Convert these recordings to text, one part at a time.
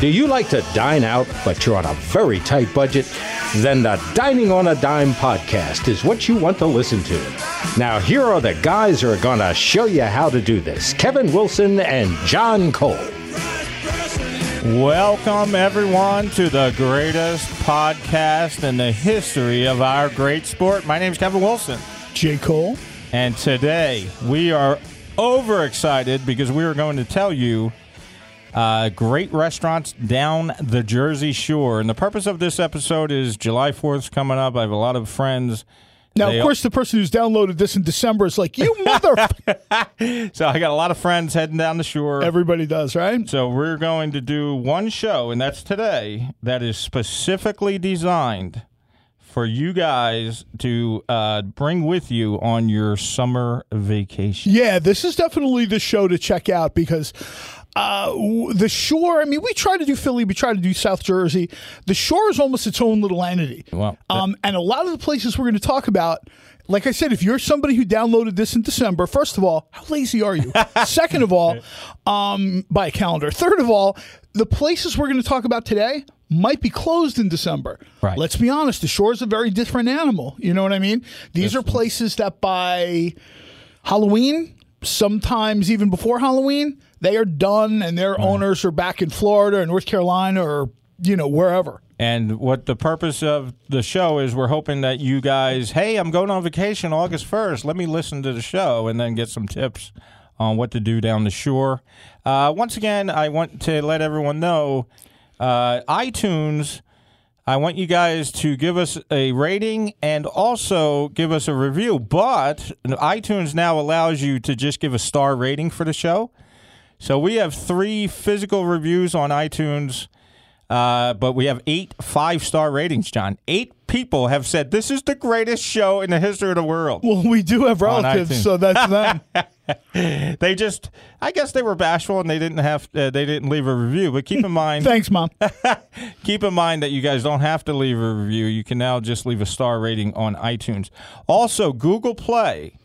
Do you like to dine out, but you're on a very tight budget? Then the Dining on a Dime podcast is what you want to listen to. Now, here are the guys who are going to show you how to do this Kevin Wilson and John Cole. Welcome, everyone, to the greatest podcast in the history of our great sport. My name is Kevin Wilson. J. Cole. And today we are overexcited because we are going to tell you uh, great restaurants down the Jersey Shore. And the purpose of this episode is July 4th coming up. I have a lot of friends. Now, They of course, the person who's downloaded this in December is like, you mother. So I got a lot of friends heading down the shore. Everybody does, right? So we're going to do one show, and that's today, that is specifically designed for you guys to uh, bring with you on your summer vacation. Yeah, this is definitely the show to check out because uh, the shore. I mean, we try to do Philly, we try to do South Jersey. The shore is almost its own little entity. Well, um, and a lot of the places we're going to talk about. Like I said, if you're somebody who downloaded this in December, first of all, how lazy are you? Second of all, um, buy a calendar. Third of all, the places we're going to talk about today might be closed in December. Right. Let's be honest, the shore is a very different animal. You know what I mean? These are places that by Halloween, sometimes even before Halloween, they are done and their owners are back in Florida or North Carolina or, you know, wherever. And what the purpose of the show is, we're hoping that you guys, hey, I'm going on vacation August 1st. Let me listen to the show and then get some tips on what to do down the shore. Uh, once again, I want to let everyone know uh, iTunes. I want you guys to give us a rating and also give us a review. But iTunes now allows you to just give a star rating for the show. So we have three physical reviews on iTunes, uh, but we have eight five star ratings, John. Eight people have said this is the greatest show in the history of the world. Well, we do have relatives, so that's them. They just, I guess they were bashful and they didn't have, uh, they didn't leave a review. But keep in mind, Thanks, Mom. keep in mind that you guys don't have to leave a review. You can now just leave a star rating on iTunes. Also, Google Play.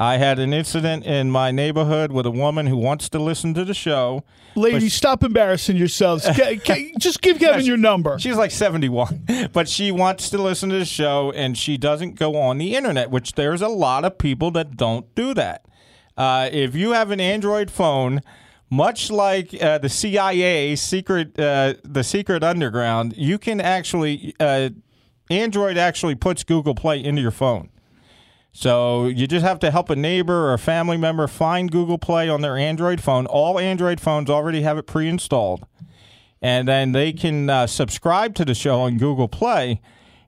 I had an incident in my neighborhood with a woman who wants to listen to the show. Ladies, stop embarrassing yourselves. Just give Kevin your number. She's like 71, but she wants to listen to the show and she doesn't go on the internet, which there's a lot of people that don't do that. Uh, if you have an Android phone, much like uh, the CIA secret, uh, the secret underground, you can actually uh, Android actually puts Google Play into your phone. So you just have to help a neighbor or a family member find Google Play on their Android phone. All Android phones already have it pre-installed and then they can uh, subscribe to the show on Google Play.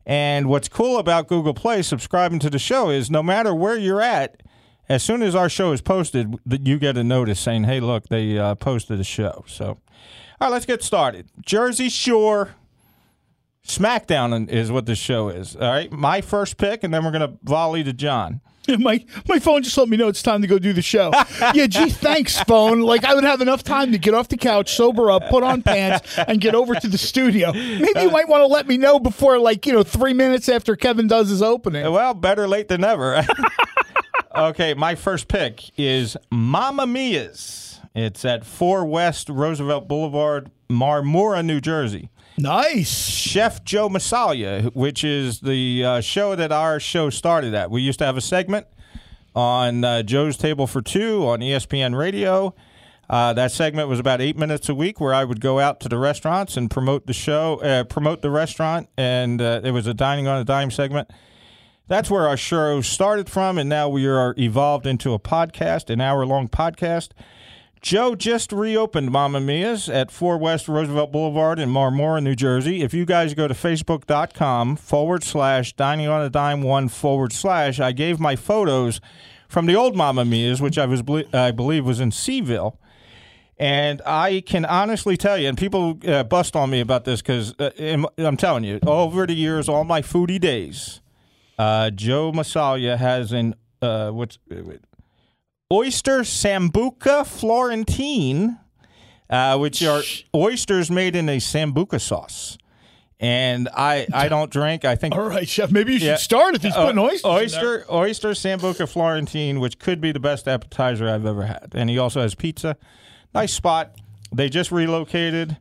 And what's cool about Google Play subscribing to the show is no matter where you're at, as soon as our show is posted, you get a notice saying, "Hey, look, they uh, posted a show." So, all right, let's get started. Jersey Shore SmackDown is what the show is. All right, my first pick, and then we're gonna volley to John. my my phone just let me know it's time to go do the show. yeah, gee, thanks, phone. Like I would have enough time to get off the couch, sober up, put on pants, and get over to the studio. Maybe you uh, might want to let me know before, like you know, three minutes after Kevin does his opening. Well, better late than never. okay, my first pick is Mamma Mia's. It's at 4 West Roosevelt Boulevard, Marmora, New Jersey. Nice. Chef Joe Masalia, which is the uh, show that our show started at. We used to have a segment on uh, Joe's Table for Two on ESPN Radio. Uh, that segment was about eight minutes a week, where I would go out to the restaurants and promote the show, uh, promote the restaurant, and uh, it was a dining on a dime segment. That's where our show started from, and now we are evolved into a podcast, an hour long podcast. Joe just reopened Mamma Mia's at 4 West Roosevelt Boulevard in Marmora, New Jersey. If you guys go to facebook.com forward slash dining on a dime one forward slash, I gave my photos from the old Mamma Mia's, which I was I believe was in Seaville. And I can honestly tell you, and people uh, bust on me about this because uh, I'm telling you, over the years, all my foodie days, uh, Joe Massalia has an uh, what's oyster sambuca florentine, uh, which are oysters made in a sambuca sauce. And I, I don't drink. I think All right, chef. Maybe you should Yeah. start if he's putting uh, oysters. in there. oyster oyster sambuca florentine, which could be the best appetizer I've ever had. And he also has pizza. Nice spot. They just relocated.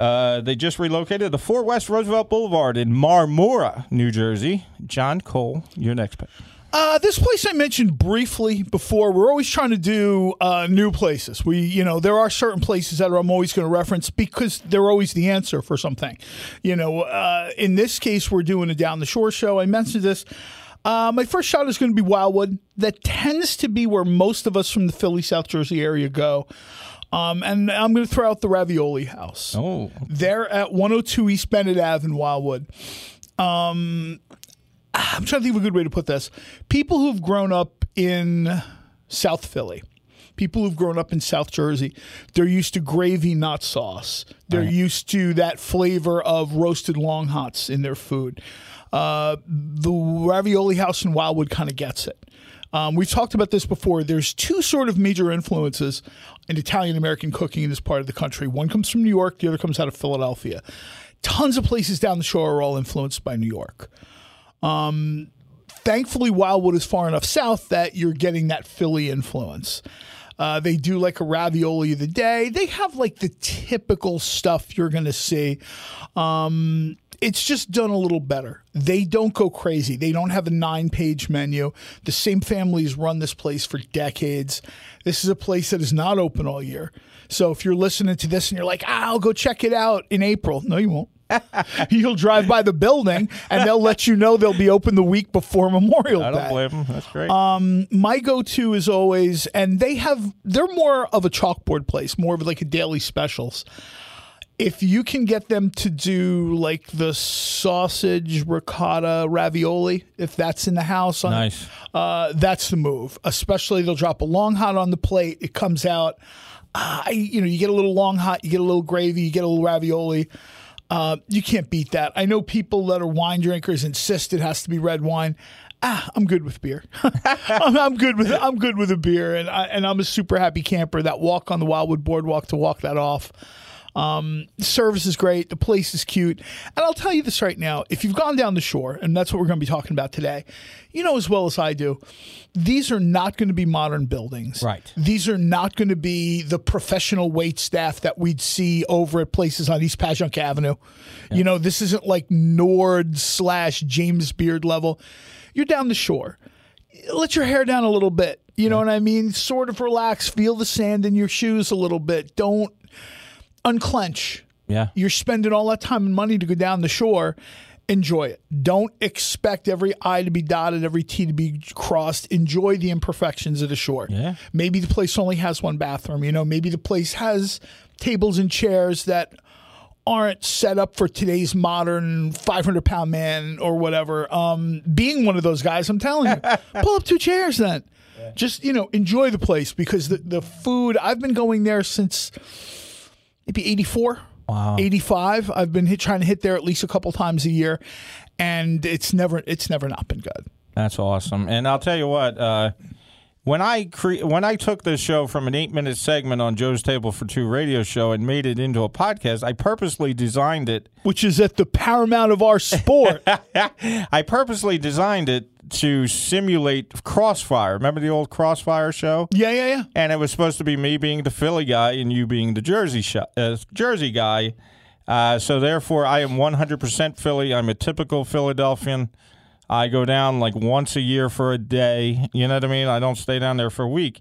Uh, they just relocated to Fort West Roosevelt Boulevard in Marmora, New Jersey. John Cole, your next pick. Uh, this place I mentioned briefly before. We're always trying to do uh, new places. We, you know, there are certain places that I'm always going to reference because they're always the answer for something. You know, uh, in this case, we're doing a down the shore show. I mentioned this. Uh, my first shot is going to be Wildwood. That tends to be where most of us from the Philly, South Jersey area go. Um, and I'm going to throw out the Ravioli House. Oh, They're at 102 East Bennett Ave in Wildwood. Um, I'm trying to think of a good way to put this. People who've grown up in South Philly, people who've grown up in South Jersey, they're used to gravy, not sauce. They're used to that flavor of roasted long hots in their food. Uh, the Ravioli House in Wildwood kind of gets it. Um, we've talked about this before. There's two sort of major influences in Italian American cooking in this part of the country. One comes from New York, the other comes out of Philadelphia. Tons of places down the shore are all influenced by New York. Um, thankfully, Wildwood is far enough south that you're getting that Philly influence. Uh, they do like a ravioli of the day. They have like the typical stuff you're going to see. Um, it's just done a little better. They don't go crazy. They don't have a nine page menu. The same families run this place for decades. This is a place that is not open all year. So if you're listening to this and you're like, ah, I'll go check it out in April, no, you won't. You'll drive by the building and they'll let you know they'll be open the week before Memorial I Day don't blame them. That's great. my go-to is always and they have they're more of a chalkboard place more of like a daily specials if you can get them to do like the sausage ricotta ravioli if that's in the house on, Nice. uh, that's the move especially they'll drop a long hot on the plate it comes out uh, I- you know you get a little long hot you get a little gravy you get a little ravioli uh, you can't beat that. I know people that are wine drinkers insist it has to be red wine. Ah, I'm good with beer. I'm, I'm good with I'm good with a beer, and I, and I'm a super happy camper. That walk on the Wildwood Boardwalk to walk that off. Um, service is great. The place is cute. And I'll tell you this right now if you've gone down the shore, and that's what we're going to be talking about today, you know as well as I do, these are not going to be modern buildings. Right. These are not going to be the professional wait staff that we'd see over at places on East Passyunk Avenue. You know, this isn't like Noord slash James Beard level. You're down the shore. Let your hair down a little bit. You know what I mean? Sort of relax. Feel the sand in your shoes a little bit. Don't unclench. yeah. You're spending all that time and money to go down the shore. Enjoy it. Don't expect every I to be dotted, every T to be crossed. Enjoy the imperfections of the shore. Yeah. Maybe the place only has one bathroom. You know, maybe the place has tables and chairs that aren't set up for today's modern 500 pound man or whatever. Um, being one of those guys, I'm telling you, pull up two chairs then. Just, you know, enjoy the place because the, the food, I've been going there since maybe 84 Wow. 85 i've been hit, trying to hit there at least a couple times a year and it's never it's never not been good That's awesome. And I'll tell you what, uh, when I cre- when I took this show from an eight minute segment on Joe's Table for Two radio show and made it into a podcast, I purposely designed it. which is at the paramount of our sport I purposely designed it to simulate Crossfire. Remember the old Crossfire show? yeah yeah yeah And it was supposed to be me being the Philly guy and you being the Jersey sh- uh, Jersey guy. Uh, so therefore, I am 100% Philly. I'm a typical Philadelphian. I go down like once a year for a day. You know what I mean? I don't stay down there for a week.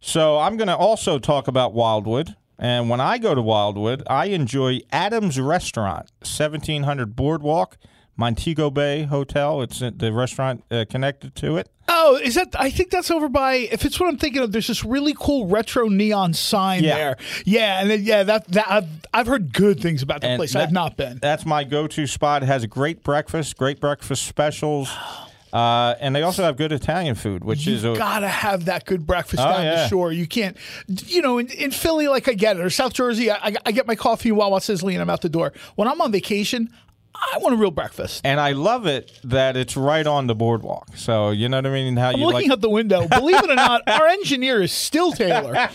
So I'm going to also talk about Wildwood. And when I go to Wildwood, I enjoy Adams Restaurant, 1700 Boardwalk, Montego Bay Hotel. It's the restaurant uh, connected to it. oh is that i think that's over by if it's what i'm thinking of there's this really cool retro neon sign Yeah. there yeah and then, yeah that that I've, I've heard good things about that And place that- i've not been That's my go-to spot. It has a great breakfast, great breakfast specials, uh, and they also have good Italian food, which is you a, gotta have that good breakfast Oh, down the shore. You can't, you know, in, in Philly, like I get it, or South Jersey, I, I- I get my coffee while Wawa Sizzli and I'm out the door. When I'm on vacation, I want a real breakfast. and I love it that it's right on the boardwalk. So you know what I mean? How I'm you looking like? out the window. Believe it or not, our engineer is still Taylor.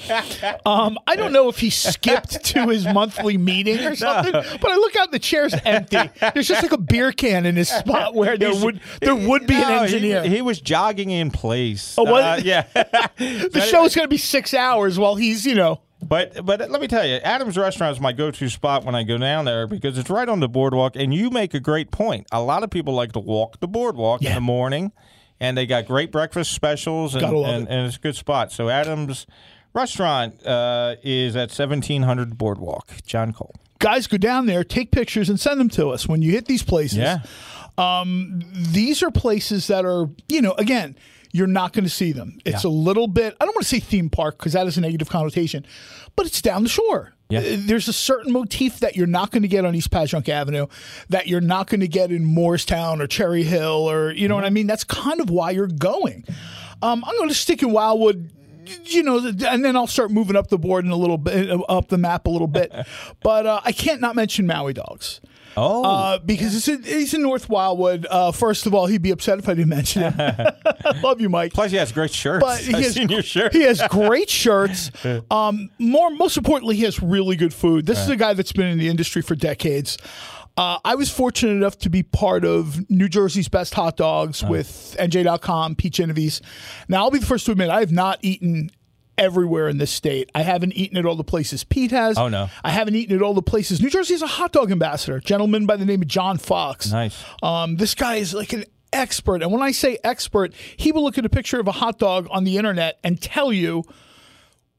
Um, I don't know if he skipped to his monthly meeting or something, but I look out, and the chair's empty. There's just like a beer can in his spot where there would there would be No, an he- engineer. He, was jogging in place. Oh, what? Uh, yeah. the show's going to be six hours while he's, you know. But but let me tell you, Adams Restaurant is my go-to spot when I go down there because it's right on the boardwalk, and you make a great point. A lot of people like to walk the boardwalk in the morning, and they got great breakfast specials, and, and, it. and it's a good spot. So Adams Restaurant uh, is at seventeen hundred Boardwalk. John Cole. Guys, go down there, take pictures, and send them to us when you hit these places. Yeah. these are places that are, you know, again, you're not going to see them. It's a little bit, I don't want to say theme park because that is a negative connotation, but it's down the shore. Yeah. Uh, There's a certain motif that you're not going to get on East Passyunk Avenue that you're not going to get in Morristown or Cherry Hill or, you know what I mean? That's kind of why you're going. Um, I'm going to stick in Wildwood. You know, and then I'll start moving up the board in a little bit, up the map a little bit. but uh, I can't not mention Maui Dogs. Oh, Uh, because it's in, he's in North Wildwood. Uh, first of all, he'd be upset if I didn't mention it. Love you, Mike. plus he has great shirts. But he I've has, seen your shirt. he has great shirts. Um, more, most importantly, he has really good food. This is a guy that's been in the industry for decades. Uh, I was fortunate enough to be part of New Jersey's best hot dogs with NJ.com, Pete Genovese. Now, I'll be the first to admit I have not eaten everywhere in this state. I haven't eaten at all the places Pete has. Oh, no. I haven't eaten at all the places. New Jersey has a hot dog ambassador, a gentleman by the name of John Fox. Nice. Um, this guy is like an expert. And when I say expert, he will look at a picture of a hot dog on the internet and tell you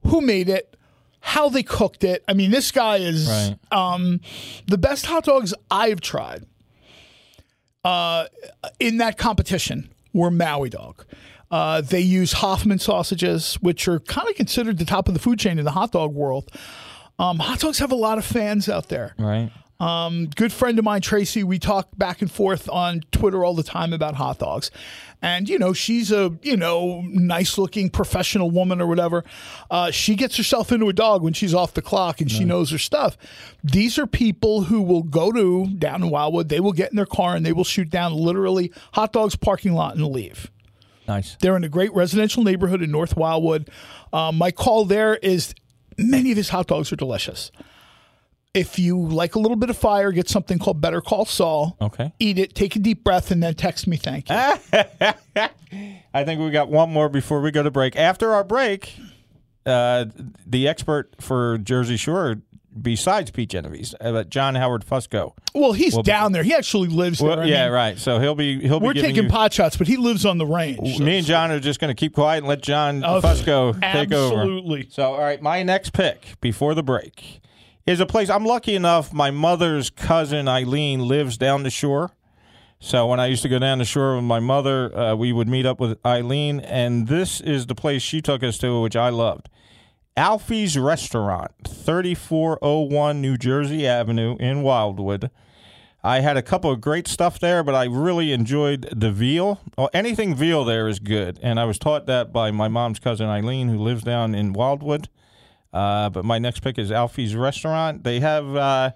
who made it, how they cooked it. I mean, this guy is Right. um, the best hot dogs I've tried uh, in that competition were Maui Dog. Uh, they use Hofmann sausages, which are kind of considered the top of the food chain in the hot dog world. Um, hot dogs have a lot of fans out there. right. Um, good friend of mine, Tracy, we talk back and forth on Twitter all the time about hot dogs. And, you know, she's a, you know, nice looking professional woman or whatever. Uh, she gets herself into a dog when she's off the clock and she knows her stuff. These are people who will go to down in Wildwood, they will get in their car and they will shoot down literally hot dogs parking lot and leave. Nice. They're in a great residential neighborhood in North Wildwood. Um, my call there is many of his hot dogs are delicious. If you like a little bit of fire, get something called Better Call Saul. Okay. Eat it, take a deep breath, and then text me thank you. I think we got one more before we go to break. After our break, uh, the expert for Jersey Shore, besides Pete Genovese, uh, John Howard Fusco. well, he's down there. He actually lives there. I yeah, mean, right. So he'll be he'll We're be giving taking you, pot shots, but he lives on the range. so- Me and John are just going to keep quiet and let John Oh, Fusco take over. absolutely. So, all right, my next pick before the break is a place I'm lucky enough. My mother's cousin Eileen lives down the shore. So when I used to go down the shore with my mother, uh, we would meet up with Eileen, and this is the place she took us to, which I loved. Alfie's Restaurant, 3401 New Jersey Avenue in Wildwood. I had a couple of great stuff there, but I really enjoyed the veal. Well, anything veal there is good, and I was taught that by my mom's cousin Eileen, who lives down in Wildwood. Uh, but my next pick is Alfie's Restaurant. They have uh,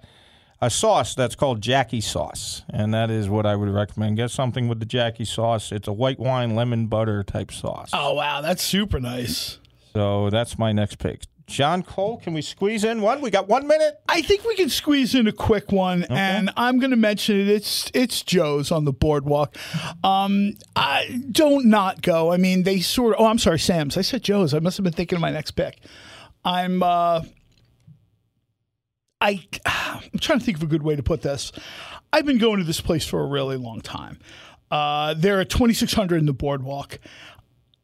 a sauce that's called Jackie sauce, and that is what I would recommend. Get something with the Jackie sauce. It's a white wine lemon butter type sauce. Oh, wow. That's super nice. So that's my next pick. John Cole, can we squeeze in one? We got one minute. I think we can squeeze in a quick one, and I'm going to mention it. It's it's Joe's on the boardwalk. Um, I don't not go. I mean, they sort of. Oh, I'm sorry, Sam's. I said Joe's. I must have been thinking of my next pick. I'm. Uh, I I'm trying to think of a good way to put this. I've been going to this place for a really long time. Uh, they're at 2600 in the boardwalk.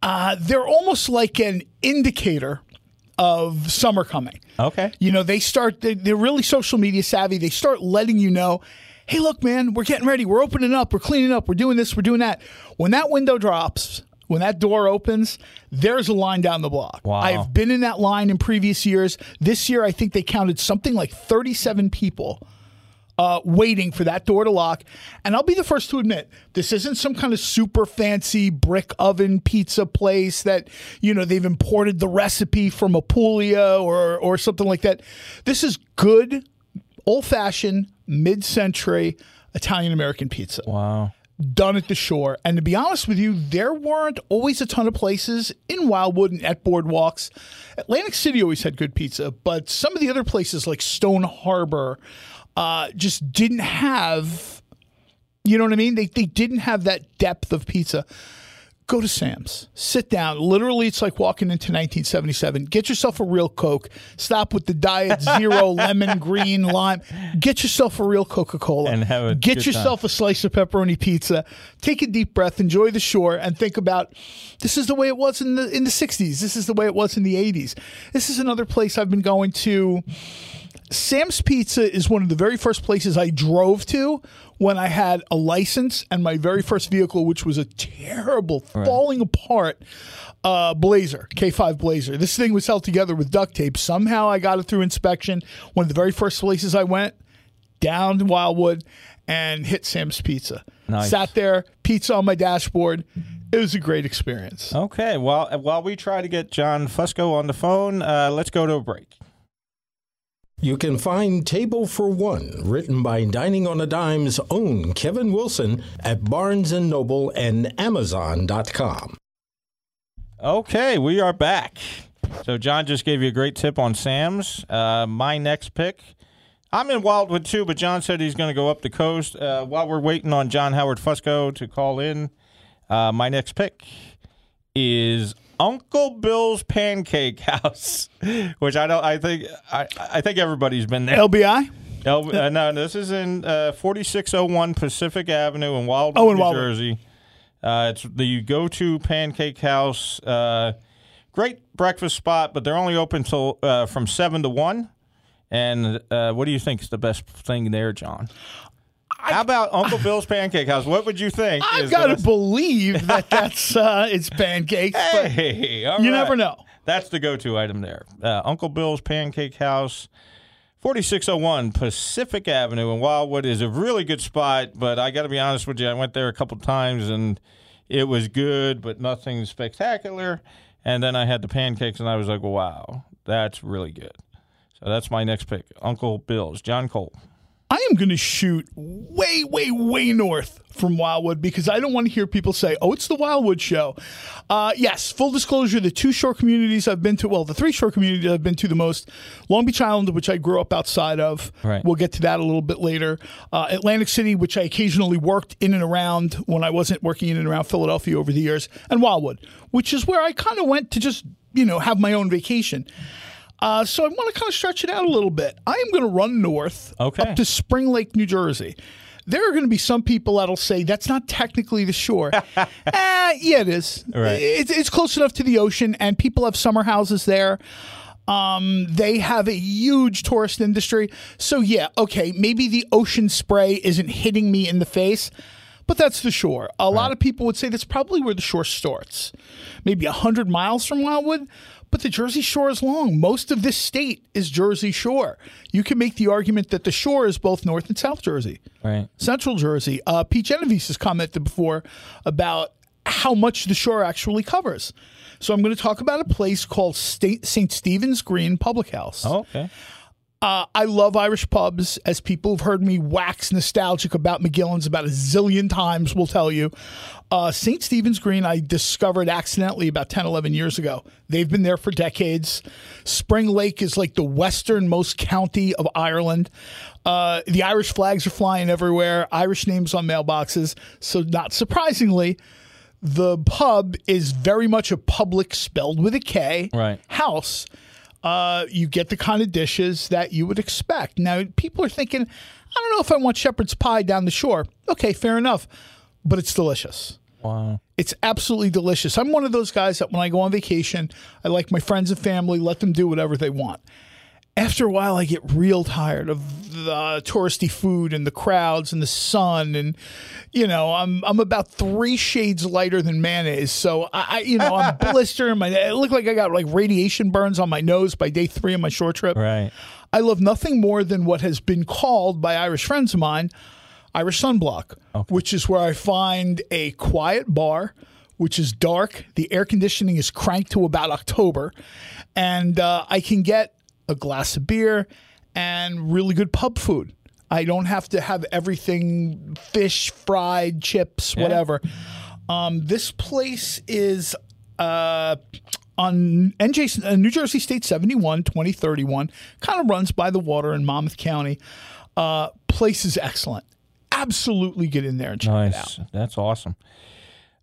Uh, they're almost like an indicator of summer coming. Okay. You know, they start, they- they're really social media savvy. They start letting you know, hey, look, man, we're getting ready. We're opening up. We're cleaning up. We're doing this. We're doing that. When that window drops, when that door opens, there's a line down the block. Wow. I've been in that line in previous years. This year, I think they counted something like 37 people uh, waiting for that door to lock. And I'll be the first to admit, this isn't some kind of super fancy brick oven pizza place that, you know, they've imported the recipe from Apulia or, or something like that. This is good, old fashioned, mid century Italian American pizza Wow. done at the shore. And to be honest with you, there weren't always a ton of places in Wildwood and at boardwalks. Atlantic City always had good pizza, but some of the other places like Stone Harbor uh, just didn't have, you know what I mean? They, they didn't have that depth of pizza. go to Sam's. Sit down. Literally, it's like walking into 1977. Get yourself a real Coke. Stop with the Diet Zero, lemon, green, lime. Get yourself a real Coca Cola. And have a Get good yourself a slice of pepperoni pizza. Take a deep breath. Enjoy the shore, and think about this is the way it was in the in the 60s. This is the way it was in the 80s. This is another place I've been going to. Sam's Pizza is one of the very first places I drove to when I had a license and my very first vehicle, which was a terrible, falling apart uh, Blazer, K5 Blazer. This thing was held together with duct tape. Somehow I got it through inspection. One of the very first places I went, down to Wildwood, and hit Sam's Pizza. Nice. Sat there, pizza on my dashboard. It was a great experience. Okay, well, while we try to get John Fusco on the phone, uh, let's go to a break. You can find Table for One, written by Dining on a Dime's own Kevin Wilson, at Barnes & Noble and Amazon.com. Okay, we are back. So John just gave you a great tip on Sam's. Uh, my next pick, I'm in Wildwood too, but John said he's going to go up the coast. Uh, while we're waiting on John Howard Fusco to call in, uh, my next pick is Uncle Bill's Pancake House, which I don't. I think I, I think everybody's been there. LBI? El, uh, no, this is in uh, 4601 Pacific Avenue in Wildwood, Oh, in New. Jersey. Uh, it's the go-to pancake house. Uh, great breakfast spot, but they're only open till uh, from seven to one. And uh, what do you think is the best thing there, John? How about Uncle Bill's Pancake House? What would you think? I've got to best- believe that that's uh, it's pancakes, but Hey, all you right. never know. That's the go-to item there. Uh, Uncle Bill's Pancake House, 4601 Pacific Avenue in Wildwood is a really good spot, but I got to be honest with you, I went there a couple times and it was good, but nothing spectacular. And then I had the pancakes and I was like, wow, that's really good. So that's my next pick, Uncle Bill's. John Cole. I am going to shoot way, way, way north from Wildwood because I don't want to hear people say, oh, it's the Wildwood show. Uh, yes, full disclosure the two shore communities I've been to, well, the three shore communities I've been to the most Long Beach Island, which I grew up outside of. Right. We'll get to that a little bit later. Uh, Atlantic City, which I occasionally worked in and around when I wasn't working in and around Philadelphia over the years. And Wildwood, which is where I kind of went to just, you know, have my own vacation. Uh, so I want to kind of stretch it out a little bit. I am going to run north Okay. up to Spring Lake, New Jersey. There are going to be some people that'll say that's not technically the shore. uh, yeah, it is. Right. It's, it's close enough to the ocean, and people have summer houses there. Um, they have a huge tourist industry. So, yeah, okay, maybe the ocean spray isn't hitting me in the face, but that's the shore. A lot of people would say that's probably where the shore starts. Maybe 100 miles from Wildwood, but the Jersey Shore is long. Most of this state is Jersey Shore. You can make the argument that the shore is both North and South Jersey. Right. Central Jersey. Uh, Pete Genovese has commented before about how much the shore actually covers. So I'm going to talk about a place called St. Stephen's Green Public House. Okay. Uh, I love Irish pubs, as people have heard me wax nostalgic about McGillin's about a zillion times, will tell you. Uh, St. Stephen's Green, I discovered accidentally about 10, 11 years ago. They've been there for decades. Spring Lake is like the westernmost county of Ireland. Uh, the Irish flags are flying everywhere, Irish names on mailboxes. So, not surprisingly, the pub is very much a public spelled with a K Right. house. Uh, you get the kind of dishes that you would expect. Now, people are thinking, I don't know if I want shepherd's pie down the shore. Okay, fair enough, but it's delicious. Wow. It's absolutely delicious. I'm one of those guys that when I go on vacation, I like my friends and family, let them do whatever they want. After a while, I get real tired of the touristy food and the crowds and the sun, and you know, I'm I'm about three shades lighter than mayonnaise. So I, I you know, I'm blistering my. It looked like I got like radiation burns on my nose by day three of my short trip. Right. I love nothing more than what has been called by Irish friends of mine Irish sunblock, which is where I find a quiet bar, which is dark. The air conditioning is cranked to about October, and uh, I can get a glass of beer and really good pub food. I don't have to have everything fish, fried, chips, whatever. Um, this place is uh, on NJ, uh, New Jersey State 71, 2031. Kind of runs by the water in Monmouth County. Uh, place is excellent. Absolutely get in there and check it out. Nice. That's awesome.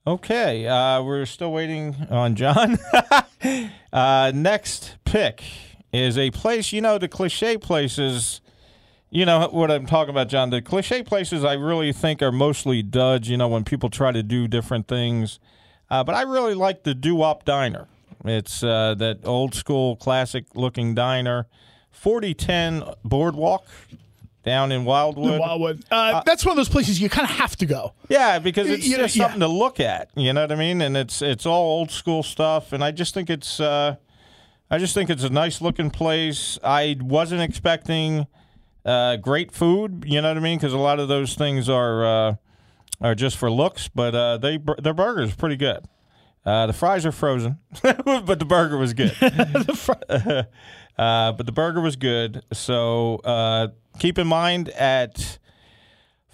Okay, uh, we're still waiting on John. uh, next pick is a place, you know, the cliche places. You know what I'm talking about, John. The cliche places I really think are mostly duds, you know, when people try to do different things. Uh, but I really like the Doo Wop Diner. It's uh, that old school, classic looking diner. 4010 Boardwalk down in Wildwood. Wildwood. Uh, that's one of those places you kind of have to go. Yeah, because it's You know, just yeah. something to look at. You know what I mean? And it's it's all old school stuff, and I just think it's uh, I just think it's a nice looking place. I wasn't expecting uh, great food. You know what I mean? Because a lot of those things are uh, are just for looks, but uh, they their burger is pretty good. Uh, the fries are frozen, but the burger was good. uh, but the burger was good. So uh, keep in mind at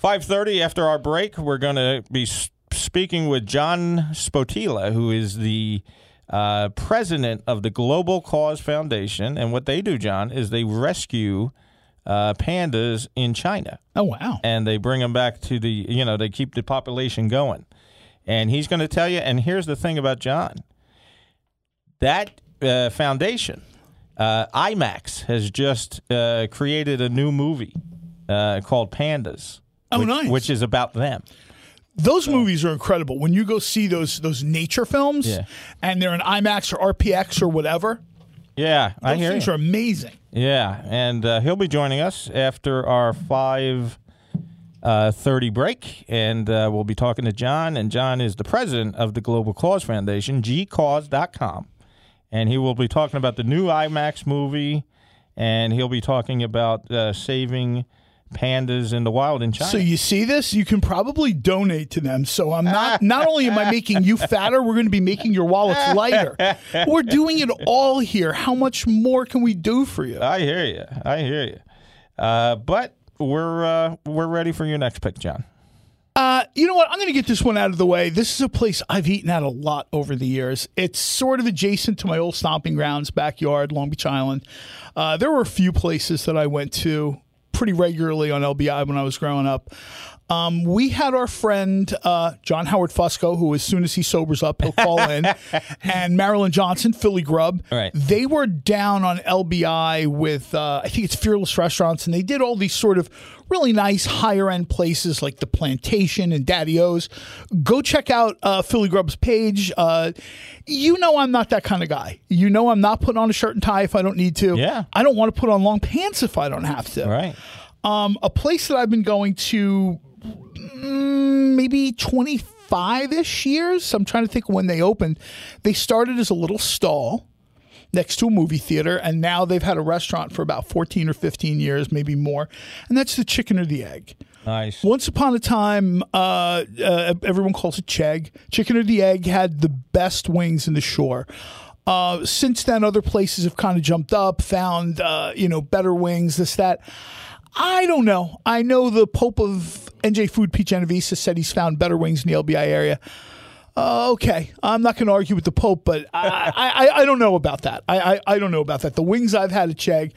5.30 after our break, we're going to be speaking with John Spotila, who is the uh, president of the Global Cause Foundation. And what they do, John, is they rescue uh, pandas in China Oh wow. and they bring them back to the you know they keep the population going and he's going to tell you and here's the thing about john that uh, foundation uh, imax has just uh, created a new movie uh, called pandas Oh, which, nice. which is about them Those movies are incredible. When you go see those those nature films, Yeah. and they're in IMAX or RPX or whatever, yeah i those hear things you. are amazing. Yeah, and uh, he'll be joining us after our five uh, thirty break, and uh, we'll be talking to John. And John is the president of the Global Cause Foundation, gcause.com, and he will be talking about the new IMAX movie, and he'll be talking about uh, saving pandas in the wild in China. So you see this, you can probably donate to them. So I'm not not only am I making you fatter, we're going to be making your wallets lighter. We're doing it all here. How much more can we do for you? I hear you. I hear you. Uh, but we're uh, we're ready for your next pick, John. Uh, you know what? I'm going to get this one out of the way. This is a place I've eaten at a lot over the years. It's sort of adjacent to my old stomping grounds, backyard, Long Beach Island. Uh, there were a few places that I went to pretty regularly on LBI when I was growing up. Um, we had our friend uh, John Howard Fusco, who as soon as he sobers up, he'll call in, and Marilyn Johnson, Philly Grub. Right. They were down on LBI with, uh, I think it's Fearless Restaurants, and they did all these sort of really nice higher end places like the Plantation and Daddy O's. Go check out uh, Philly Grub's page. Uh, you know I'm not that kind of guy. You know I'm not putting on a shirt and tie if I don't need to. Yeah. I don't want to put on long pants if I don't have to. Right. Um, a place that I've been going to maybe 25 ish years. I'm trying to think when they opened. They started as a little stall next to a movie theater, and now they've had a restaurant for about 14 or 15 years, maybe more. And that's the chicken or the egg. Nice. Once upon a time, uh, uh, everyone calls it Chegg. Chicken or the Egg had the best wings in the shore. Uh, since then, other places have kind of jumped up, found uh, you know better wings, this that. I don't know. I know the Pope of NJ Food, Pete Genovese, said he's found better wings in the LBI area. Uh, okay, I'm not going to argue with the Pope, but I, I, I don't know about that. I, I, I don't know about that. The wings I've had at Chegg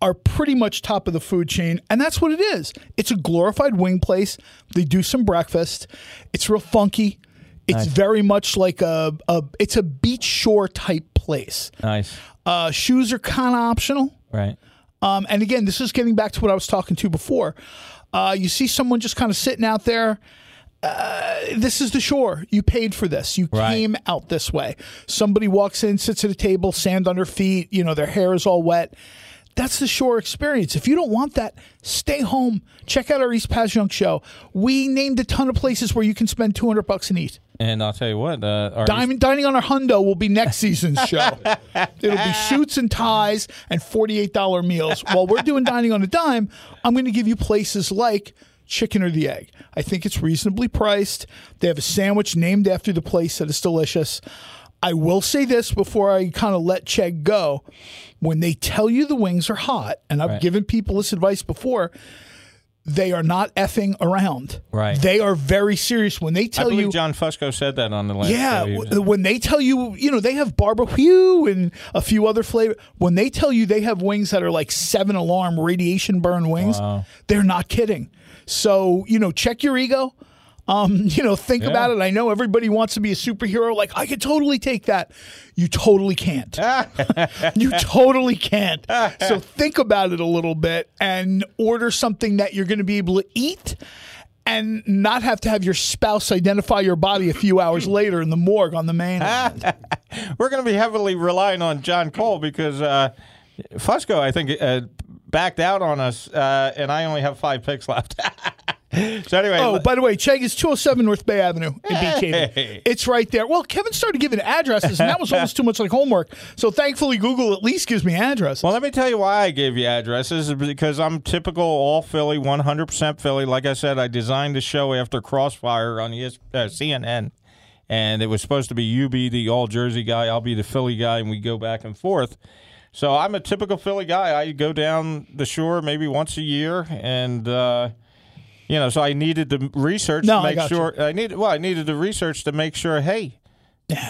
are pretty much top of the food chain, and that's what it is. It's a glorified wing place. They do some breakfast. It's real funky. It's very much like a, a it's a beach shore type place. Nice. Uh, shoes are kind of optional. Right. Um, and again, this is getting back to what I was talking to before. Uh, you see someone just kind of sitting out there. Uh, this is the shore. You paid for this. You Right. came out this way. Somebody walks in, sits at a table, sand on their feet. You know, their hair is all wet. That's the shore experience. If you don't want that, stay home. Check out our East Passyunk show. We named a ton of places where you can spend 200 bucks and eat. And I'll tell you what, uh, our Diamond Dining on our Hundo will be next season's show. It'll be suits and ties and $48 meals. While we're doing Dining on a Dime, I'm going to give you places like Chicken or the Egg. I think it's reasonably priced. They have a sandwich named after the place that is delicious. I will say this before I kind of let Chegg go. When they tell you the wings are hot, and I've Right. given people this advice before, they are not effing around. Right. They are very serious. When they I tell believe you John Fusco said that on the last yeah, show. He was- w- when they tell you, you know, they have barbecue and a few other flavor. When they tell you they have wings that are like seven alarm radiation burn wings, Wow. they're not kidding. So you know, check your ego. Um, you know, think Yeah. about it. I know everybody wants to be a superhero. Like, I could totally take that. You totally can't. you totally can't. So think about it a little bit and order something that you're going to be able to eat and not have to have your spouse identify your body a few hours later in the morgue on the main. We're going to be heavily relying on John Cole because uh, Fusco, I think, uh, backed out on us, uh, and I only have five picks left. so anyway, Oh, by the way, Chegg is 207 North Bay Avenue in Hey. Beach It's right there. Well, Kevin started giving addresses, and that was almost too much like homework. So thankfully, Google at least gives me addresses. Well, let me tell you why I gave you addresses because I'm typical all Philly, 100% Philly. Like I said, I designed the show after Crossfire on ES, uh, CNN, and it was supposed to be you be the all Jersey guy, I'll be the Philly guy, and we go back and forth. So I'm a typical Philly guy. I go down the shore maybe once a year, and uh, you know, so I needed to research No, to I make you. sure. I needed well, I needed to research to make sure. Hey,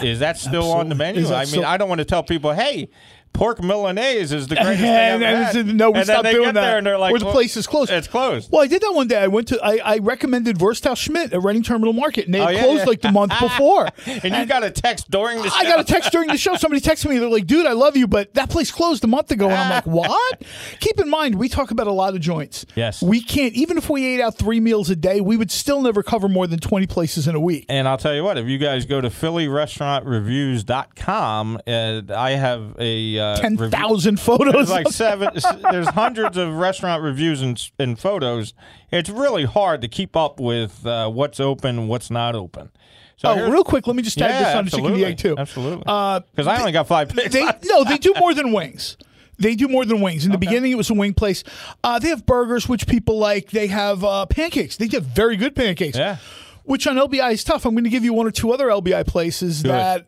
is that still on the menu? I mean, still- I don't want to tell people, hey, pork milanese is the greatest thing and, I've and had. no, we and stopped doing that. there and they're like, or the well, place is closed. It's closed. Well, I did that one day. I went to I, I recommended Wursthaus Schmitz at Reading Terminal Market, and they Oh, yeah, closed yeah. like the month before. and you got a text during the show. I got a text during the show. Somebody texted me. They're like, "Dude, I love you, but that place closed a month ago." And I'm like, "What?" Keep in mind, we talk about a lot of joints. Yes. we can't. Even if we ate out three meals a day, we would still never cover more than 20 places in a week. And I'll tell you what, if you guys go to PhillyRestaurantReviews.com, uh, I have a uh, Ten review- thousand photos. There's like seven. there's hundreds of restaurant reviews and, and photos. It's really hard to keep up with uh, what's open, what's not open. So oh, real quick, let me just tag yeah, this on to chicken the egg too. Absolutely, Uh, because I only got five picks. they no, they do more than wings. They do more than wings. In the beginning, it was a wing place. Uh, they have burgers, which people like. They have uh, pancakes. They have very good pancakes. Yeah. Which on LBI is tough. I'm going to give you one or two other LBI places that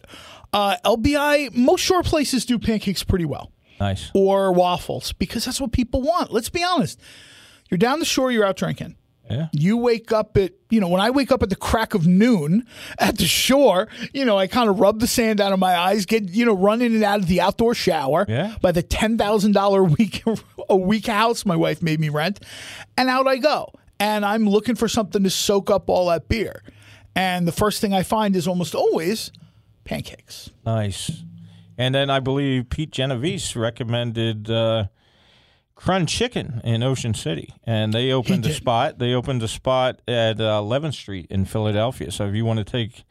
uh, LBI most shore places do pancakes pretty well nice. or waffles because that's what people want. Let's be honest. You're down the shore. You're out drinking. Yeah. You wake up at, you know, when I wake up at the crack of noon at the shore, you know, I kind of rub the sand out of my eyes, get, you know, run in and out of the outdoor shower Yeah. by the $10,000 week, a week house my wife made me rent. And out I go. And I'm looking for something to soak up all that beer. And the first thing I find is almost always pancakes. Nice. And then I believe Pete Genovese recommended uh, Crunch Chicken in Ocean City, and they opened a spot. They opened a spot at uh, 11th Street in Philadelphia. So if you want to take,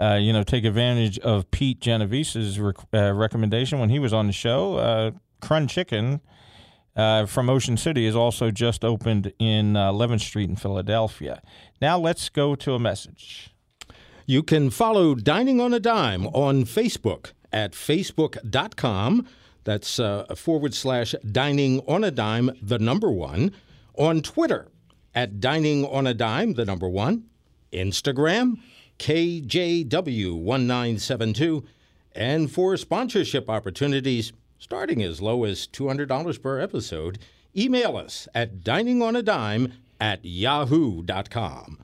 uh, you know, take advantage of Pete Genovese's rec- uh, recommendation when he was on the show, uh, Crunch Chicken. Uh, from Ocean City is also just opened in uh, 11th Street in Philadelphia. Now let's go to a message. You can follow Dining on a Dime on Facebook at facebook.com. That's uh, forward slash dining on a dime, the number one. On Twitter at dining on a dime, the number one. Instagram, KJW1972. And for sponsorship opportunities, starting as low as $200 per episode, email us at diningonadime at yahoo.com.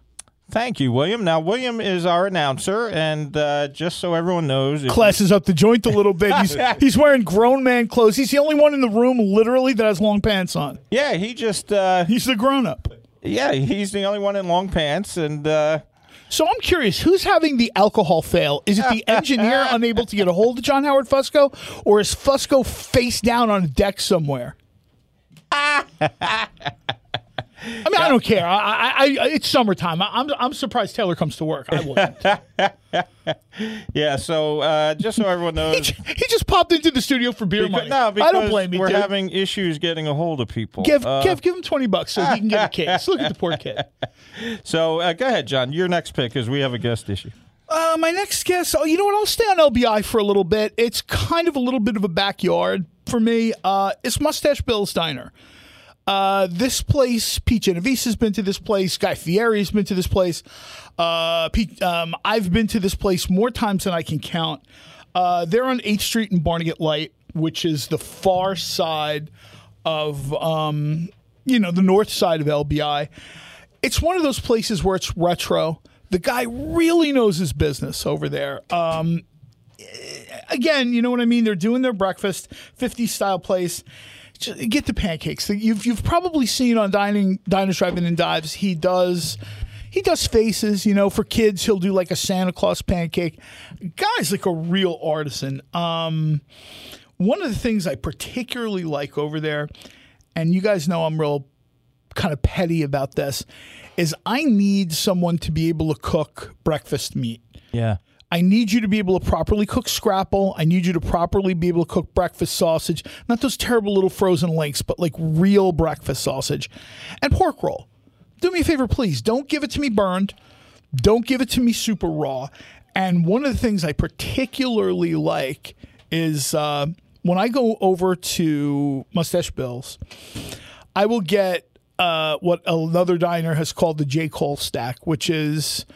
Thank you, William. Now, William is our announcer, and uh, just so everyone knows, Classes up the joint a little bit. He's, he's wearing grown man clothes. He's the only one in the room, literally, that has long pants on. yeah, he just, uh, He's the grown up. yeah, he's the only one in long pants, and uh, So I'm curious, who's having the alcohol fail? Is it the engineer unable to get a hold of John Howard Fusco, or is Fusco face down on a deck somewhere? I mean, I don't care. I, I, I, it's summertime. I, I'm, I'm surprised Taylor comes to work. I wouldn't. yeah. So uh, just so everyone he, knows, j- he just popped into the studio for beer money. no, because I don't blame you. we're dude. having issues getting a hold of people. give, Uh, give, give him twenty bucks so he can get a case. Look at the poor kid. so uh, go ahead, John. Your next pick, is we have a guest issue. Uh, my next guest, oh, you know what? I'll stay on LBI for a little bit. It's kind of a little bit of a backyard for me. Uh, it's Mustache Bill's Diner. Uh, this place, Pete Genovese has been to this place. Guy Fieri has been to this place. Uh, Pete, um, I've been to this place more times than I can count. Uh, they're on 8th Street in Barnegat Light, which is the far side of, um, you know, the north side of LBI. It's one of those places where it's retro. The guy really knows his business over there. Um, again, you know what I mean? They're doing their breakfast, 50 style place. Get the pancakes. You've you've probably seen on dining diners driving and dives. He does he does faces. You know, for kids, he'll do like a Santa Claus pancake. Guy's like a real artisan. Um, one of the things I particularly like over there, and you guys know I'm real kind of petty about this, is I need someone to be able to cook breakfast meat. Yeah. I need you to be able to properly cook scrapple. I need you to properly be able to cook breakfast sausage. Not those terrible little frozen links, but like real breakfast sausage. And pork roll. Do me a favor, please. Don't give it to me burned. Don't give it to me super raw. And one of the things I particularly like is uh, when I go over to Mustache Bill's, I will get uh, what another diner has called the J. Cole stack, which is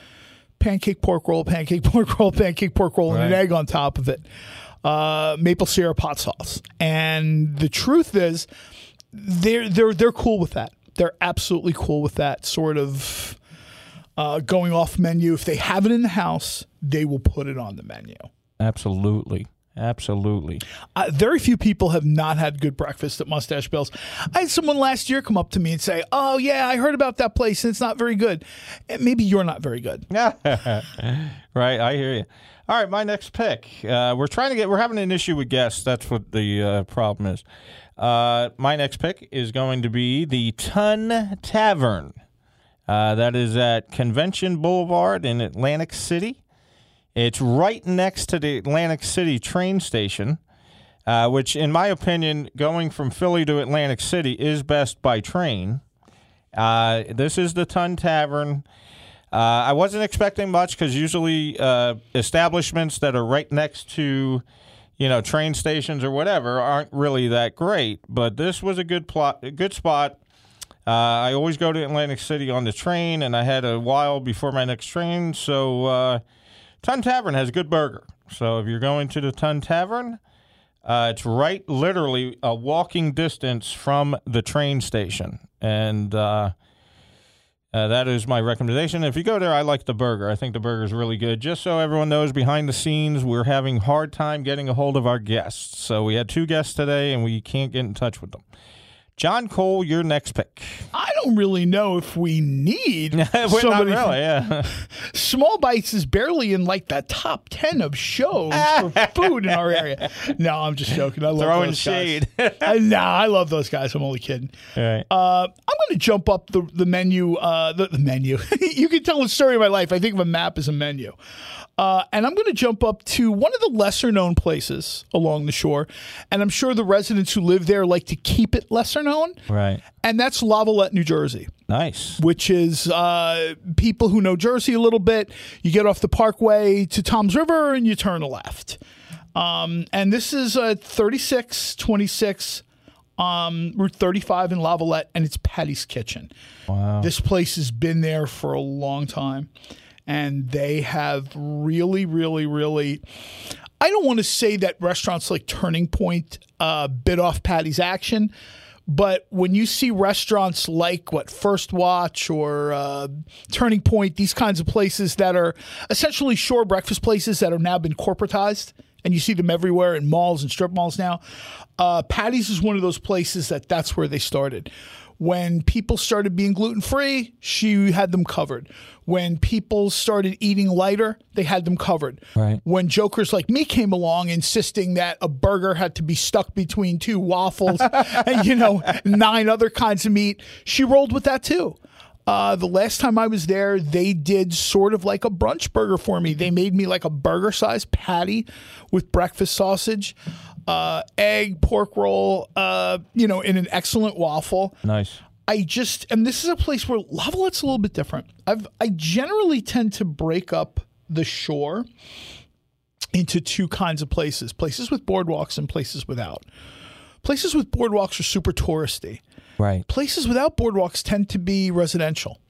pancake pork roll, pancake pork roll, pancake pork roll, and an egg on top of it. Uh, maple syrup hot sauce. And the truth is, they're they're they're cool with that. They're absolutely cool with that sort of uh, going off menu. If they have it in the house, they will put it on the menu. Absolutely. Absolutely. Uh, very few people have not had good breakfast at Mustache Bill's. I had someone last year come up to me and say, "Oh yeah, I heard about that place and it's not very good." And maybe you're not very good. right, I hear you. All right, my next pick. Uh, we're trying to get. We're having an issue with guests. That's what the uh, problem is. Uh, my next pick is going to be the Tun Tavern. Uh, that is at Convention Boulevard in Atlantic City. It's right next to the Atlantic City train station, uh, which, in my opinion, going from Philly to Atlantic City is best by train. Uh, this is the Tun Tavern. Uh, I wasn't expecting much because usually uh, establishments that are right next to, you know, train stations or whatever aren't really that great. But this was a good plot, a good spot. Uh, I always go to Atlantic City on the train, and I had a while before my next train. So, uh, Tun Tavern has a good burger. So, if you're going to the Tun Tavern, uh, it's right, literally a walking distance from the train station, and uh, uh, that is my recommendation. If you go there, I like the burger. I think the burger is really good. Just so everyone knows, behind the scenes, we're having hard time getting a hold of our guests. So we had two guests today, and we can't get in touch with them. John Cole, your next pick. I don't really know if we need somebody. really, yeah. Small Bites is barely in like the top ten of shows for food in our area. No, I'm just joking. I love Throwing those shade. Guys. I, nah, I love those guys. I'm only kidding. All right. Uh, I'm going to jump up the the menu. Uh, the, the menu. you can tell the story of my life. I think of a map as a menu. Uh, and I'm going to jump up to one of the lesser known places along the shore. And I'm sure the residents who live there like to keep it lesser known. Right. And that's Lavalette, New Jersey Nice. which is uh, people who know Jersey a little bit. You get off the Parkway to Tom's River and you turn left. Um, and this is uh, 3626 um, Route 35 in Lavalette, and it's Patty's Kitchen. Wow. This place has been there for a long time, and they have really, really, really. I don't want to say that restaurants like Turning Point uh, bit off Patty's action, but when you see restaurants like what First Watch or uh, Turning Point, these kinds of places that are essentially shore breakfast places that have now been corporatized, and you see them everywhere in malls and strip malls now. Uh, Patty's is one of those places that that's where they started. When people started being gluten free, she had them covered. When people started eating lighter, they had them covered. Right. When jokers like me came along insisting that a burger had to be stuck between two waffles and, you know, nine other kinds of meat, she rolled with that too. Uh, the last time I was there, they did sort of like a brunch burger for me. They made me like a burger sized patty with breakfast sausage, uh, egg, pork roll, uh, you know, in an excellent waffle. Nice. I just, and this is a place where Lavalette's a little bit different. I've, I generally tend to break up the shore into two kinds of places places with boardwalks and places without. Places with boardwalks are super touristy Right. places without boardwalks tend to be residential.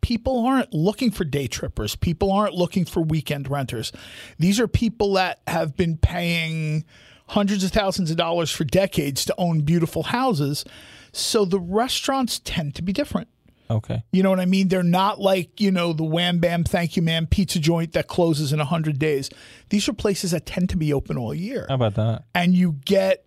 People aren't looking for day trippers. People aren't looking for weekend renters. These are people that have been paying hundreds of thousands of dollars for decades to own beautiful houses. So the restaurants tend to be different. Okay. You know what I mean? They're not like, you know, the wham bam, thank you, ma'am pizza joint that closes in 100 days. These are places that tend to be open all year How about that? and you get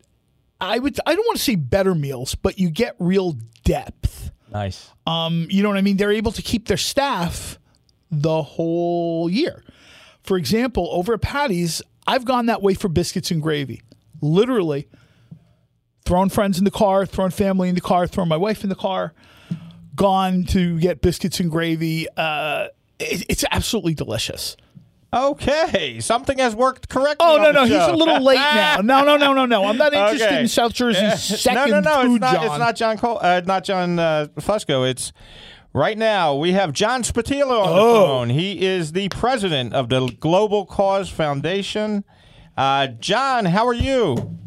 I would I don't want to say better meals, but you get real depth. Nice. Um, you know what I mean? They're able to keep their staff the whole year. For example, over at Patty's, I've gone that way for biscuits and gravy. Literally, throwing friends in the car, throwing family in the car, throwing my wife in the car, gone to get biscuits and gravy. Uh, it, it's absolutely delicious. Okay, something has worked correctly. Oh no, no, he's a little late now. No, no, no, no, no. I'm not interested Okay. in South Jersey's second no, no, no. food It's not. John. It's not John Cole. Uh, not John uh, Fusco. It's right now. We have John Spotila on Oh. the phone. He is the president of the Global Cause Foundation. Uh, John, how are you?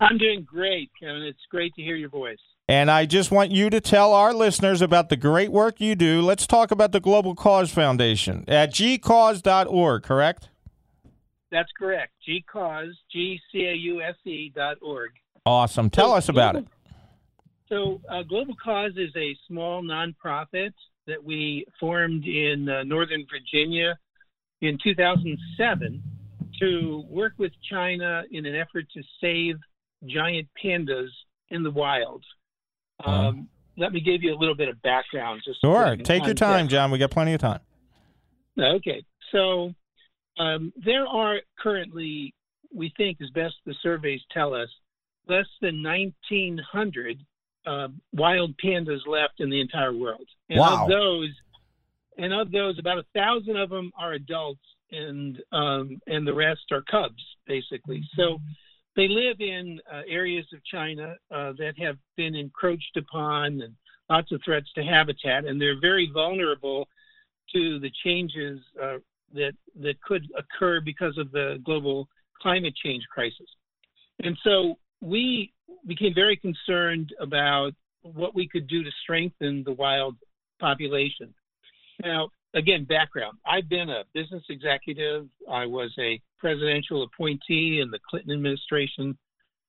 I'm doing great, Kevin. It's great to hear your voice. And I just want you to tell our listeners about the great work you do. Let's talk about the Global Cause Foundation at gcause.org, correct? That's correct. GCause, G C A U S E dot org. Awesome. Tell So us about it. So, uh, Global Cause is a small nonprofit that we formed in uh, Northern Virginia in 2007 to work with China in an effort to save giant pandas in the wild. Um, let me give you a little bit of background. Just Sure. Take your time, John. We got plenty of time. Okay, so um, there are currently, we think, as best the surveys tell us, less than 1,900 uh, wild pandas left in the entire world. And Wow. of those, and of those, about a thousand of them are adults, and um, and the rest are cubs, basically. So they live in uh, areas of China uh, that have been encroached upon, and lots of threats to habitat, and they're very vulnerable to the changes uh, that that could occur because of the global climate change crisis. And so we became very concerned about what we could do to strengthen the wild population. Now, again, background. I've been a business executive. I was a presidential appointee in the Clinton administration.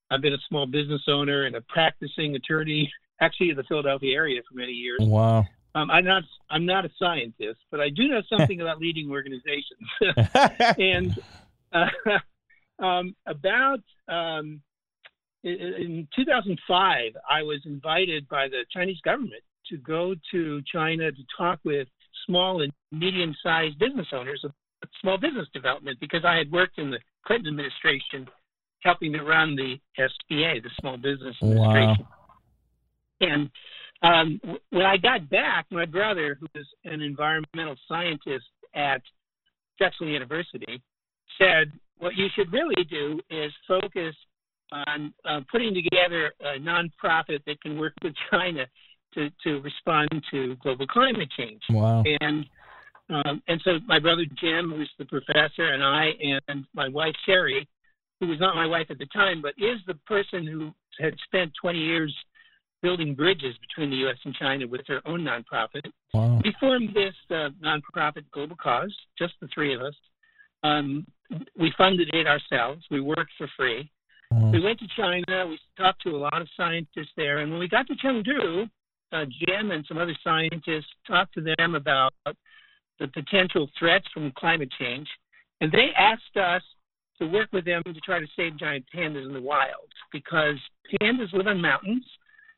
I've been a small business owner and a practicing attorney, actually in the Philadelphia area for many years. Wow. Um, I'm not I'm not a scientist, but I do know something about leading organizations. and uh, um, about um, in, in 2005, I was invited by the Chinese government to go to China to talk with small and medium-sized business owners of small business development because I had worked in the Clinton administration helping to run the SBA, the Small Business Administration. Wow. And um, when I got back, my brother, who is an environmental scientist at Drexel University, said, What you should really do is focus on uh, putting together a nonprofit that can work with China to, to respond to global climate change. wow. And um, and so my brother Jim, who's the professor, and I, and my wife Sherry, who was not my wife at the time, but is the person who had spent 20 years building bridges between the U.S. and China with her own nonprofit. Wow. We formed this uh, nonprofit Global Cause, just the three of us. Um, we funded it ourselves. We worked for free. Wow. We went to China. We talked to a lot of scientists there. And when we got to Chengdu, uh, Jim and some other scientists talked to them about the potential threats from climate change. And they asked us to work with them to try to save giant pandas in the wild because pandas live on mountains.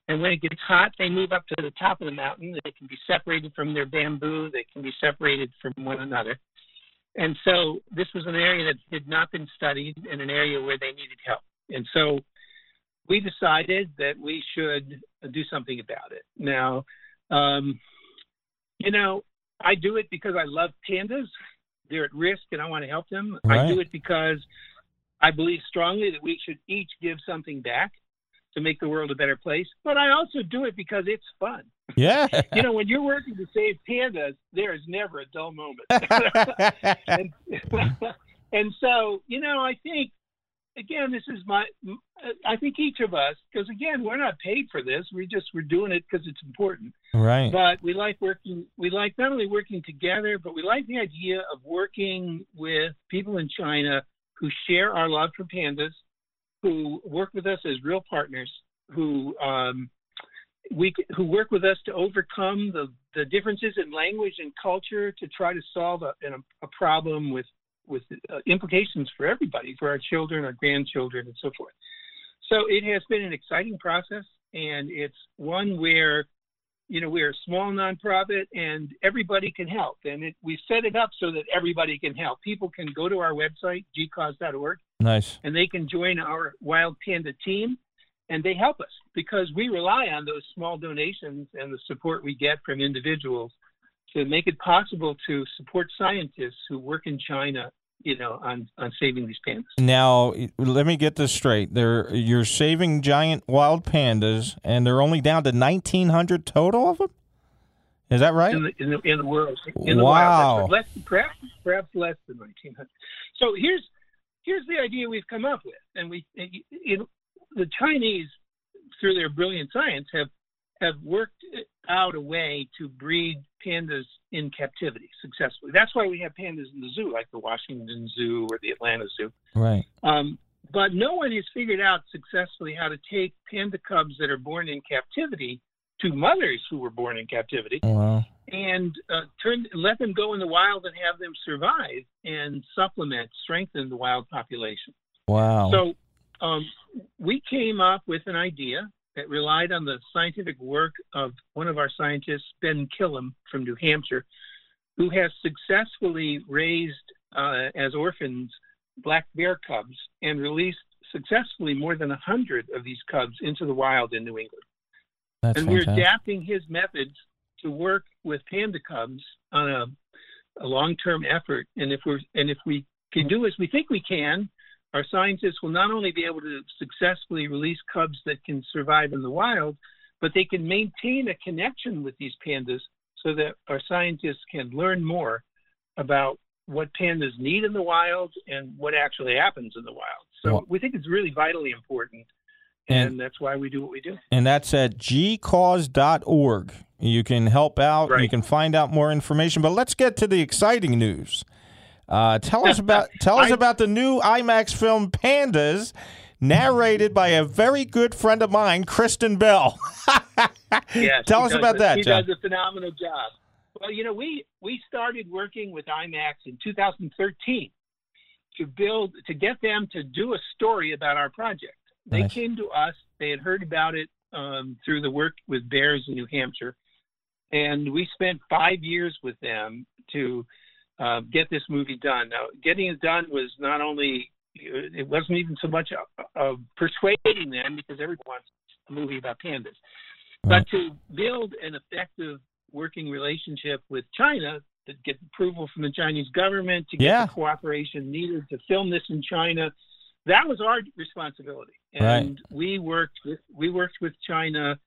And when it gets hot, they move up to the top of the mountain. They can be separated from their bamboo. They can be separated from one another. And so this was an area that had not been studied and an area where they needed help. And so we decided that we should do something about it. Now, um, you know, I do it because I love pandas. They're at risk and I want to help them. I do it because I believe strongly that we should each give something back to make the world a better place. But I also do it because it's fun. Yeah. You know, when you're working to save pandas, there is never a dull moment. and, and so, you know, I think again, this is my. I think each of us, because again, we're not paid for this. We just we're doing it because it's important. right. But we like working. We like not only working together, but we like the idea of working with people in China who share our love for pandas, who work with us as real partners, who um, we who work with us to overcome the the differences in language and culture to try to solve a, a problem with with uh, implications for everybody, for our children, our grandchildren, and so forth. So it has been an exciting process, and it's one where you know, we're a small nonprofit and everybody can help. And it, we set it up so that everybody can help. People can go to our website, gcause.org, Nice. and they can join our Wild Panda team and they help us because we rely on those small donations and the support we get from individuals to make it possible to support scientists who work in China, you know, on, on saving these pandas. Now, let me get this straight. They're, you're saving giant wild pandas, and they're only down to 1,900 total of them? Is that right? in the in the, in the world. In the Wow. wild, less, perhaps perhaps less than 1900. So here's here's the idea we've come up with, and we know, the Chinese through their brilliant science have have worked out a way to breed pandas in captivity successfully. That's why we have pandas in the zoo, like the Washington Zoo or the Atlanta Zoo. Right. Um, but no one has figured out successfully how to take panda cubs that are born in captivity to mothers who were born in captivity Wow. and uh, turn let them go in the wild and have them survive and supplement, strengthen the wild population. Wow. So um, we came up with an idea that relied on the scientific work of one of our scientists, Ben Kilham from New Hampshire, who has successfully raised uh, as orphans black bear cubs and released successfully more than 100 of these cubs into the wild in New England That's and we're adapting his methods to work with panda cubs on a, a long-term effort. And if we're and if we can do as we think we can, our scientists will not only be able to successfully release cubs that can survive in the wild, but they can maintain a connection with these pandas so that our scientists can learn more about what pandas need in the wild and what actually happens in the wild. So Well- we think it's really vitally important. And- and that's why we do what we do. and that's at gcause.org. You can help out. You can find out more information. But let's get to the exciting news. Uh, tell us about tell us I- about the new IMAX film Pandas, narrated by a very good friend of mine, Kristen Bell. Yes, tell us about a- that, He John. does a phenomenal job. Well, you know, we we started working with IMAX in 2013 to build to get them to do a story about our project. They Nice. came to us. They had heard about it um, through the work with bears in New Hampshire, and we spent five years with them to uh, get this movie done. Now, getting it done was not only it wasn't even so much of, persuading them because everyone wants a movie about pandas, Right. but to build an effective working relationship with China to get approval from the Chinese government to get Yeah. the cooperation needed to film this in China. That was our responsibility, Right. and we worked with we worked with China.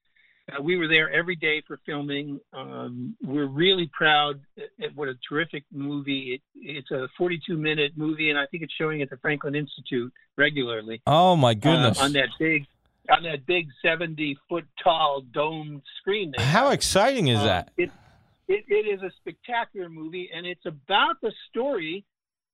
Uh, we were there every day for filming. Um, we're really proud at, at what a terrific movie. It, it's a 42 minute movie, and I think it's showing at the Franklin Institute regularly oh my uh, goodness! on that big on that big 70 foot tall domed screen. they How exciting is Um, that? It, it, it is a spectacular movie, and it's about the story.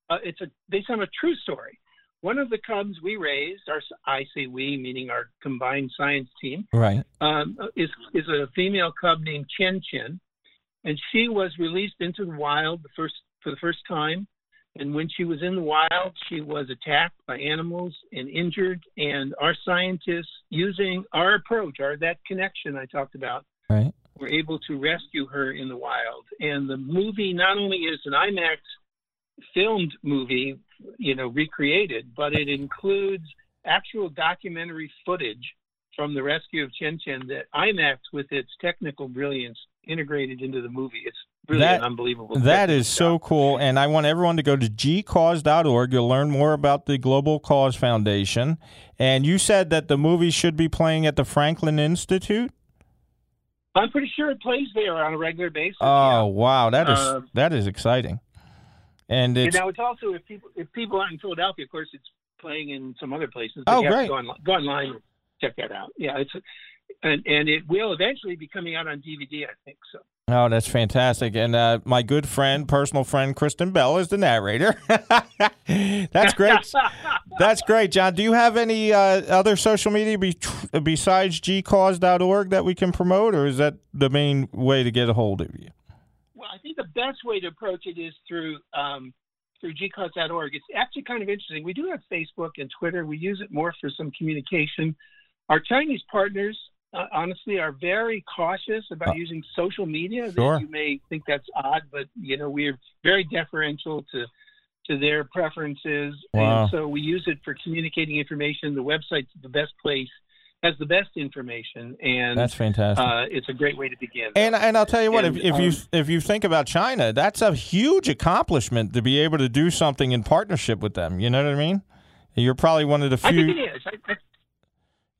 Uh, it's a based on a true story. One of the cubs we raised, our I say we, meaning our combined science team, Right. um, is is a female cub named Chen Chen, and she was released into the wild the first for the first time. And when she was in the wild, she was attacked by animals and injured. And our scientists, using our approach, our that connection I talked about, Right. were able to rescue her in the wild. And the movie not only is an IMAX filmed movie, you know, recreated, but it includes actual documentary footage from the rescue of Chen Chen that IMAX, with its technical brilliance, integrated into the movie. It's really That- an unbelievable. That technical so cool. And I want everyone to go to gcause.org. You'll learn more about the Global Cause Foundation. And you said that the movie should be playing at the Franklin Institute? I'm pretty sure it plays there on a regular basis. Oh, wow. That is Uh, that is exciting. And it's You know, it's also if people if people aren't in Philadelphia, of course, it's playing in some other places. Oh, you have great. To go, online, go online and check that out. Yeah, it's and and it will eventually be coming out on DVD. I think so. Oh, that's fantastic. And uh, my good friend, personal friend, Kristen Bell is the narrator. that's great. That's great, John. Do you have any uh, other social media be- besides gcause.org that we can promote, or is that the main way to get a hold of you? Think the best way to approach it is through um, through gcause.org. It's actually kind of interesting. We do have Facebook and Twitter. We use it more for some communication. Our Chinese partners uh, honestly are very cautious about Uh, using social media. Sure. You may think that's odd, but you know we're very deferential to to their preferences, Wow. and so we use it for communicating information. The website's the best place, has the best information, and That's fantastic. uh, it's a great way to begin. And and I'll tell you what, if, And, if you um, if you think about China, that's a huge accomplishment to be able to do something in partnership with them. You know what I mean? You're probably one of the few. I think it is. I, I,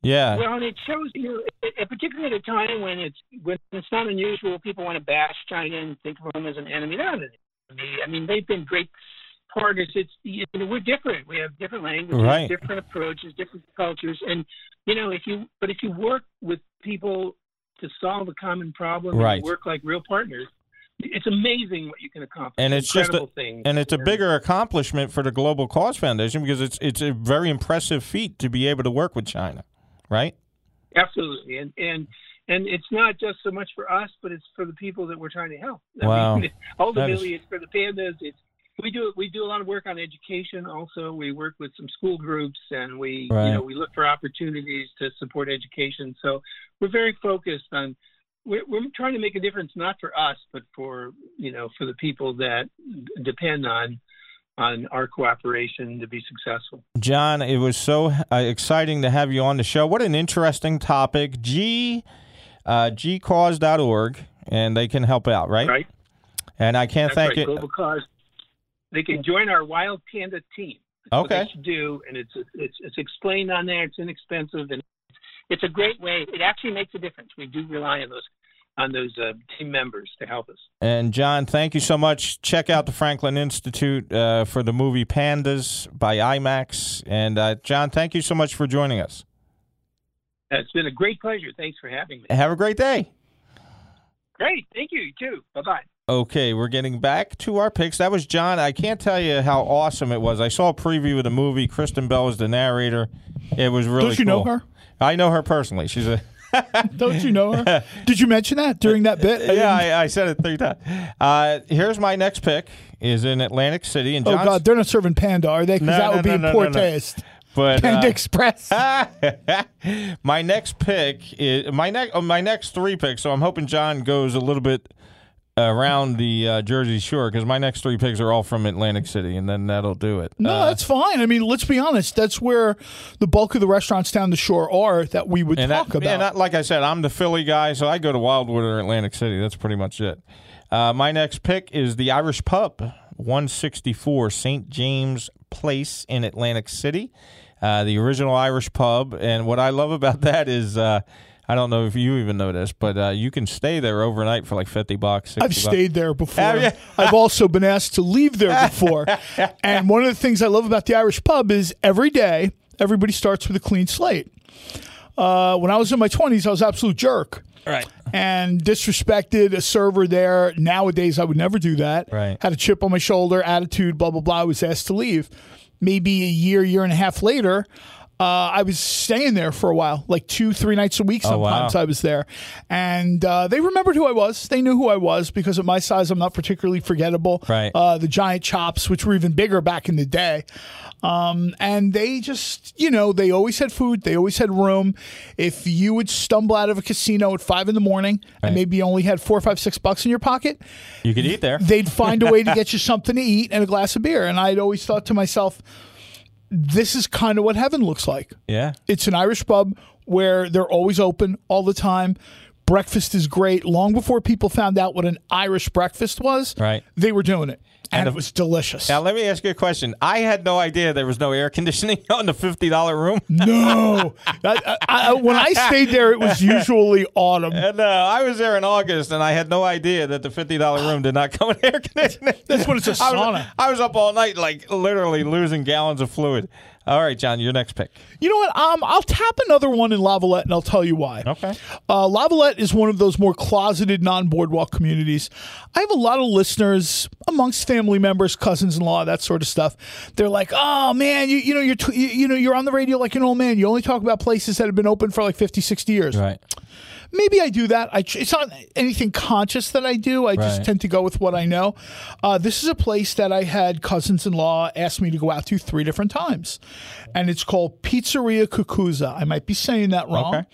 Yeah, Well, and it shows you, it- it- particularly at a time when it's when it's not unusual. People want to bash China and think of them as an enemy. They're not an enemy. I mean, they've been great partners. It's you know, we're different. We have different languages, Right. different approaches, different cultures, and you know, if you but if you work with people to solve a common problem, Right. and work like real partners, it's amazing what you can accomplish. And it's just a- Incredible things. and it's a bigger accomplishment for the Global Cause Foundation because it's it's a very impressive feat to be able to work with China, right? Absolutely, and and and it's not just so much for us, but it's for the people that we're trying to help. I Wow. mean, ultimately, it's for the pandas. It's we do we do a lot of work on education. Also, we work with some school groups, and we Right. you know we look for opportunities to support education. So we're very focused on. We're, we're trying to make a difference not for us, but for you know for the people that depend on on our cooperation to be successful. John, it was so uh, exciting to have you on the show. What an interesting topic. G uh, gcause.org and they can help out, right? Right. And I can't That's thank right, it. Global Cause. They can join our Wild Panda team. That's Okay. should do, and it's it's it's explained on there. It's inexpensive, and it's a great way. It actually makes a difference. We do rely on those on those uh, team members to help us. And John, thank you so much. Check out the Franklin Institute uh, for the movie Pandas by IMAX. And uh, John, thank you so much for joining us. Uh, It's been a great pleasure. Thanks for having me. Have a great day. Great, thank you. You too. Bye bye. Okay, we're getting back to our picks. That was John. I can't tell you how awesome it was. I saw a preview of the movie. Kristen Bell was the narrator. It was really Don't you know her? I know her personally. She's a Don't you know her? Did you mention that during that bit? I yeah. I, I said it three times. Uh, here's my next pick is in Atlantic City and oh God, they're not serving panda, are they? Because No, that no, would be no, no, poor taste. but Panda uh, Express. my next pick is my next my next three picks. So I'm hoping John goes a little bit around the uh, Jersey Shore because my next three picks are all from Atlantic City, and then that'll do it. No, Uh, that's fine. I mean, let's be honest. That's where the bulk of the restaurants down the shore are that we would talk that, about. and that, like I said, I'm the Philly guy, so I go to Wildwood or Atlantic City. That's pretty much it. Uh, my next pick is the Irish Pub, 164 St. James Place in Atlantic City, uh, the original Irish pub. And what I love about that is, uh, I don't know if you even know this, but uh, you can stay there overnight for like 50 bucks. 60 I've bucks. stayed there before. Have you? I've also been asked to leave there before. and one of the things I love about the Irish pub is every day, everybody starts with a clean slate. Uh, when I was in my 20s, I was an absolute jerk Right. and disrespected a server there. Nowadays, I would never do that. Right. Had a chip on my shoulder, attitude, blah, blah, blah. I was asked to leave. Maybe a year, year and a half later, uh, I was staying there for a while, like two, three nights a week. Oh, wow. Sometimes I was there, and uh, they remembered who I was. They knew who I was because of my size, I'm not particularly forgettable. Right. Uh, the giant chops, which were even bigger back in the day, um, and they just, you know, they always had food. They always had room. If you would stumble out of a casino at five in the morning Right. and maybe you only had four, five, six bucks in your pocket, You could eat there. they'd find a way to get you something to eat and a glass of beer. And I'd always thought to myself, this is kind of what heaven looks like. Yeah. It's an Irish pub where they're always open all the time. Breakfast is great. Long before people found out what an Irish breakfast was, Right. they were doing it. And, And it was delicious. Now, let me ask you a question. I had no idea there was no air conditioning on the $50 room. no. I, I, when I stayed there, it was usually autumn. And uh, I was there in August, and I had no idea that the fifty dollar room did not come with air conditioning. That's when it's a I was, sauna. I was up all night, like literally losing gallons of fluid. All right, John, your next pick. You know what? Um, I'll tap another one in Lavalette, and I'll tell you why. Okay. Uh, Lavalette is one of those more closeted non-boardwalk communities. I have a lot of listeners amongst family members, cousins-in-law, that sort of stuff. They're like, "Oh man, you, you know you're you, you know you're on the radio like an old man. You only talk about places that have been open for like 50, 60 years." Right. Maybe I do that. I, it's not anything conscious that I do. I just tend to go with what I know. Uh, this is a place that I had cousins in law ask me to go out to three different times. And it's called Pizzeria Cucuza. I might be saying that wrong. Okay.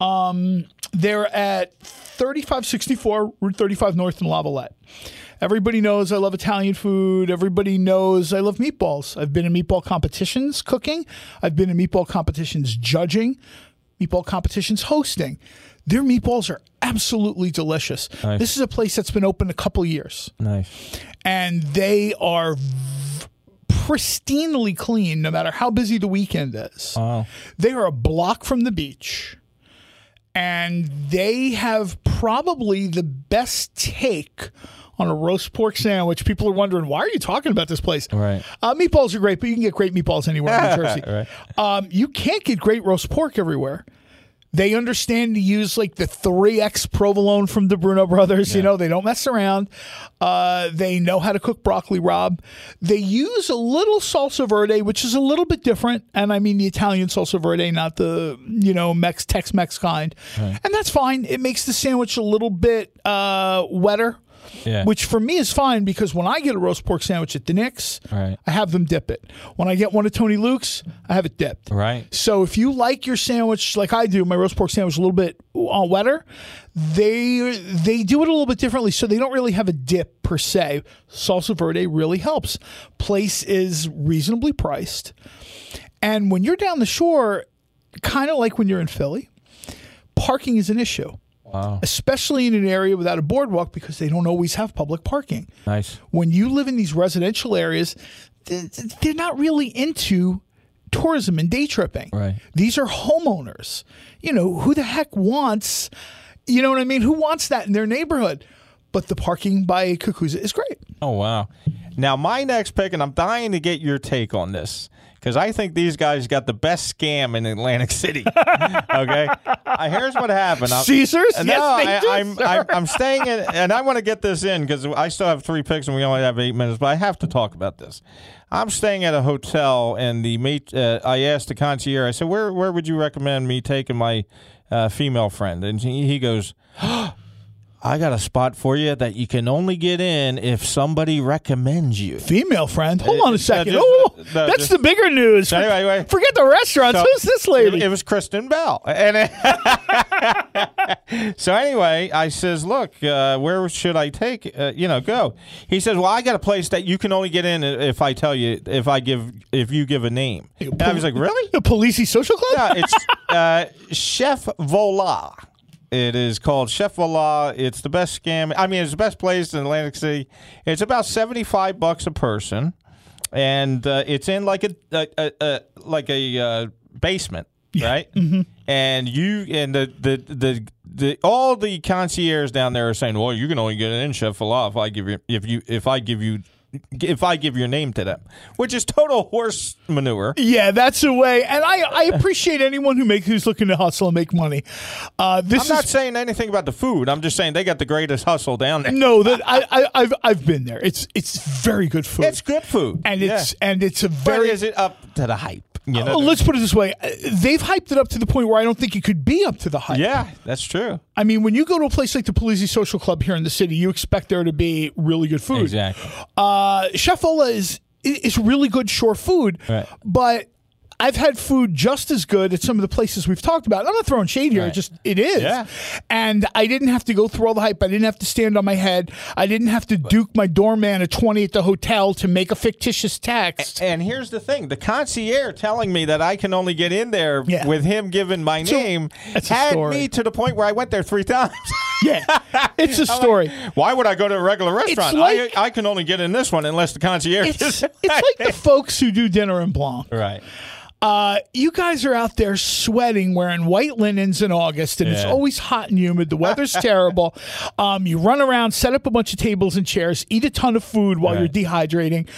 Um, they're at 3564 Route 35 North in Lavalette. Everybody knows I love Italian food. Everybody knows I love meatballs. I've been in meatball competitions cooking. I've been in meatball competitions judging, meatball competitions hosting. Their meatballs are absolutely delicious. Nice. This is a place that's been open a couple years Nice. and they are v- pristinely clean no matter how busy the weekend is. Wow. They are a block from the beach. And they have probably the best take on a roast pork sandwich. People are wondering, why are you talking about this place? Right. Uh, meatballs are great, but you can get great meatballs anywhere in New Jersey. Right. um, you can't get great roast pork everywhere. They understand to use like the 3X provolone from the Bruno brothers. You know, they don't mess around. Uh, they know how to cook broccoli rabe. They use a little salsa verde, which is a little bit different. And I mean the Italian salsa verde, not the, you know, Mex Tex Mex kind. And that's fine. It makes the sandwich a little bit uh, wetter. Yeah. Which for me is fine because when I get a roast pork sandwich at the Knicks, Right. I have them dip it. When I get one at Tony Luke's, I have it dipped. Right. So if you like your sandwich like I do, my roast pork sandwich a little bit uh, wetter, they they do it a little bit differently. So they don't really have a dip per se. Salsa verde really helps. Place is reasonably priced, and when you're down the shore, kind of like when you're in Philly, parking is an issue. Wow. Especially in an area without a boardwalk because they don't always have public parking Nice. when you live in these residential areas, th- th- they're not really into tourism and day tripping. Right. These are homeowners. You know, who the heck wants, you know what I mean? Who wants that in their neighborhood? But the parking by Kukuza is great. Oh wow! Now my next pick, and I'm dying to get your take on this because I think these guys got the best scam in Atlantic City. okay, uh, here's what happened. I'm- Caesars? No, Yes, they I, do, I'm. I'm I'm staying in, and I want to get this in because I still have three picks and we only have eight minutes. But I have to talk about this. I'm staying at a hotel, and the mate. Uh, I asked the concierge. I said, "Where where would you recommend me taking my uh, female friend?" And he, he goes. I got a spot for you that you can only get in if somebody recommends you. Female friend. Hold Uh, on a second. just- oh, no, that's just- the bigger news. Anyway, anyway. Forget the restaurants. So- Who's this lady? It, it was Kristen Bell. And it- so anyway, I says, "Look, uh, where should I take? Uh, you know, go." He says, "Well, I got a place that you can only get in if I tell you if I give if you give a name." And I was like, "Really?" the Palizzi Social Club? Yeah, it's uh, Chef Vola. It is called Chef Vola. It's the best scam. I mean, it's the best place in Atlantic City. It's about seventy five bucks a person, and uh, it's in like a, a, a, a like a uh, basement, right? Mm-hmm. And you and the the the. The, all the concierge down there are saying, "Well, you can only get in Chef Vola if I give you if you if I give you if I give your name to them," which is total horse manure. Yeah, that's the way. And I, I appreciate anyone who make who's looking to hustle and make money. Uh, this I'm is not saying anything about the food. I'm just saying they got the greatest hustle down there. no that I, I I've I've been there. It's it's very good food. It's good food, and it's yeah. and it's a But very. is it up to the hype? You know, Well, let's put it this way: Uh, they've hyped it up to the point where I don't think it could be up to the hype. yeah, that's true. I mean, when you go to a place like the Palizzi Social Club here in the city, you expect there to be really good food. Exactly. Uh, Chef Vola is is really good shore food, Right. but I've had food just as good at some of the places we've talked about. I'm not throwing shade here; it Right. just it is. Yeah. And I didn't have to go through all the hype. I didn't have to stand on my head. I didn't have to duke my doorman at 20 at the hotel to make a fictitious text. And here's the thing: the concierge telling me that I can only get in there Yeah. with him giving my So, name had story. me to the point where I went there three times. yeah, it's a story. Why would I go to a regular restaurant? like- I, I can only get in this one unless the concierge. It's it's like the folks who do Dîner en Blanc. right. Uh, you guys are out there sweating, wearing white linens in August, and it's always hot and humid. The weather's terrible. Um, you run around, set up a bunch of tables and chairs, eat a ton of food while Right. you're dehydrating.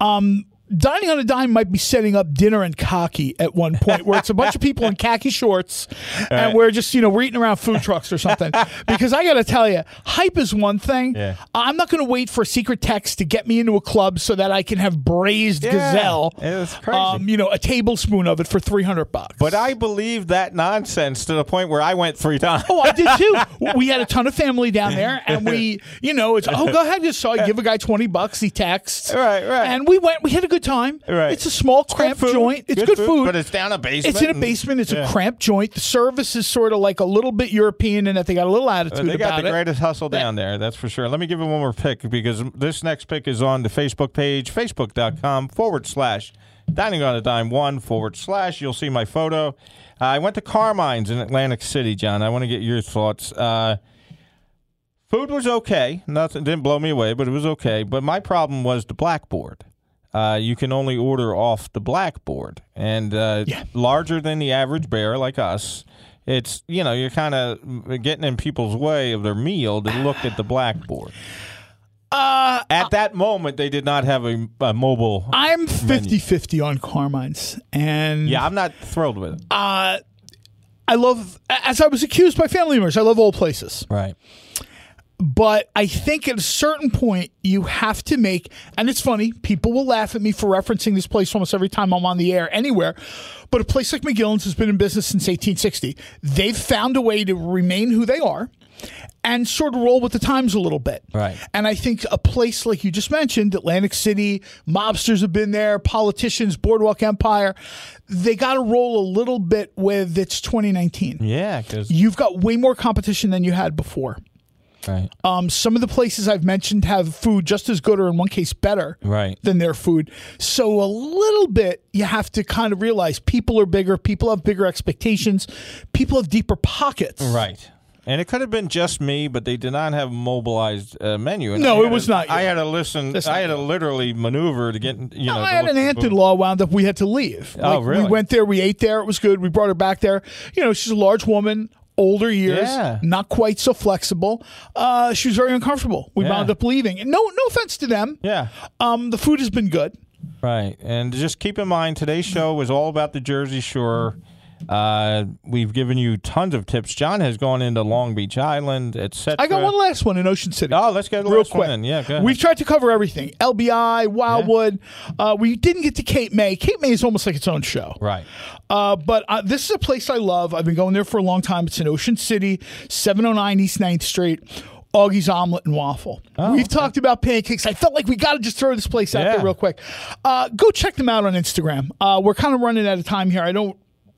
Um, Dining on a Dime might be setting up dinner and khaki at one point, where it's a bunch of people in khaki shorts, and we're just you know we're eating around food trucks or something. because I got to tell you, hype is one thing. Yeah. I'm not going to wait for a secret text to get me into a club so that I can have braised Yeah. gazelle. It's crazy. Um, you know, a tablespoon of it for three hundred bucks. But I believe that nonsense to the point where I went three times. Oh, I did too. We had a ton of family down there, and we, you know, it's oh, go ahead, just so I give a guy twenty bucks. He texts, Right, right. and we went. We had a good good time. Right. It's a small Good cramped food. joint. It's good, food. but it's down a basement. It's in a basement. It's Yeah. a cramped joint. The service is sort of like a little bit European in that they got a little attitude They got the it. greatest hustle down there, that's for sure. Let me give you one more pick because this next pick is on the Facebook page, facebook.com forward slash dining on a dime one forward slash. You'll see my photo. Uh, I went to Carmine's in Atlantic City, John. I want to get your thoughts. Uh, food was okay. Nothing didn't blow me away, but it was okay. But my problem was the blackboard. Uh, you can only order off the blackboard, and uh, Yeah. larger than the average bear like us. It's you know you're kind of getting in people's way of their meal to look at the blackboard. Uh, At that moment, they did not have a, a mobile. I'm 50-50 on Carmine's, and Yeah, I'm not thrilled with it. uh, I love. As I was accused by family members, I love old places. Right. But I think at a certain point you have to make, and it's funny, people will laugh at me for referencing this place almost every time I'm on the air anywhere. But a place like McGillin's has been in business since 1860. They've found a way to remain who they are and sort of roll with the times a little bit. Right. And I think a place like you just mentioned, Atlantic City, mobsters have been there, politicians, Boardwalk Empire, they got to roll a little bit with it's 2019. Yeah, because You've got way more competition than you had before. Right, Um, some of the places I've mentioned have food just as good or in one case better right. than their food. So a little bit you have to kind of realize people are bigger, people have bigger expectations, people have deeper pockets. Right. And it could have been just me, but they did not have a mobilized uh, menu. And No, it was to- not you. I had to listen. That's I had to literally maneuver to get. You know, I had an aunt in law wound up. We had to leave. Oh, really? We went there. We ate there. It was good. We brought her back there. You know, she's a large woman, older years, Yeah. not quite so flexible. Uh, she was very uncomfortable. We Yeah. wound up leaving. And no, no offense to them. Yeah. Um, the food has been good. Right. And just keep in mind, today's show is all about the Jersey Shore. Uh, we've given you tons of tips. John has gone into Long Beach Island, etc. I got one last one in Ocean City. Oh, let's get real quick. Yeah. We've tried to cover everything. LBI, Wildwood. Uh, we didn't get to Cape May. Cape May is almost like its own show. right. Uh, but uh, this is a place I love. I've been going there for a long time. It's in Ocean City, 709 East 9th Street. Augie's Omelet and Waffle. We've talked about pancakes. I felt like we got to just throw this place out Oh, Yeah. there real quick. Uh, go check them out on Instagram. Uh, we're kind of running out of time here. I don't.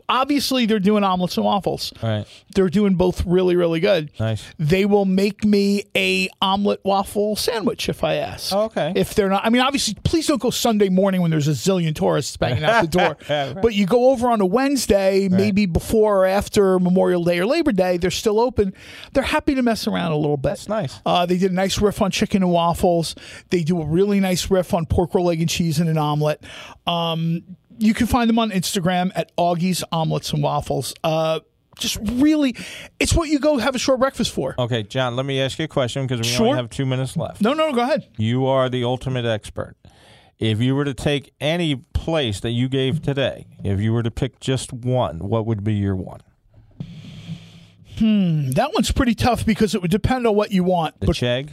Obviously, they're doing omelets and waffles. Right. They're doing both really, really good. Nice. They will make me a omelet waffle sandwich if I ask. Oh, okay. If they're not, I mean, obviously, please don't go Sunday morning when there's a zillion tourists banging out the door. Yeah, right. But you go over on a Wednesday, maybe before or after Memorial Day or Labor Day. They're still open. They're happy to mess around a little bit. That's nice. Uh, they did a nice riff on chicken and waffles. They do a really nice riff on pork roll, egg, and cheese and an omelet. Um, you can find them on Instagram at Augie's Omelets and Waffles. Uh, just really, it's what you go have a short breakfast for. Okay, John, let me ask you a question because we Sure. only have two minutes left. No, no, no, go ahead. You are the ultimate expert. If you were to take any place that you gave today, if you were to pick just one, what would be your one? Hmm, that one's pretty tough because it would depend on what you want. The but Chegg?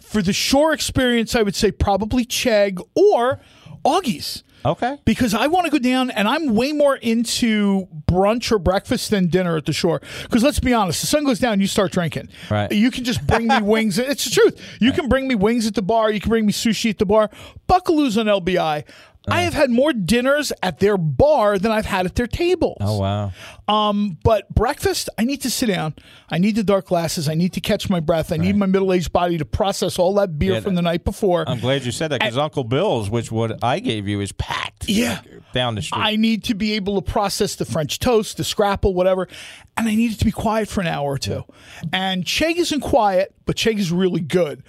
for the shore experience, I would say probably Chegg or Augie's. Okay. because I want to go down and I'm way more into brunch or breakfast than dinner at the shore. Because let's be honest, the sun goes down, you start drinking. Right. You can just bring me wings. It's the truth. You can bring me wings at the bar. You can bring me sushi at the bar. Buckalew's on LBI. I have had more dinners at their bar than I've had at their tables. Oh, wow. Um, but breakfast, I need to sit down. I need the dark glasses. I need to catch my breath. I need my middle aged body to process all that beer Yeah, from the night before. I'm glad you said that because Uncle Bill's, which what I gave you, is packed. Yeah. like, down the street. I need to be able to process the French toast, the scrapple, whatever, and I need it to be quiet for an hour or two. And Chegg isn't quiet, but Chegg is really good.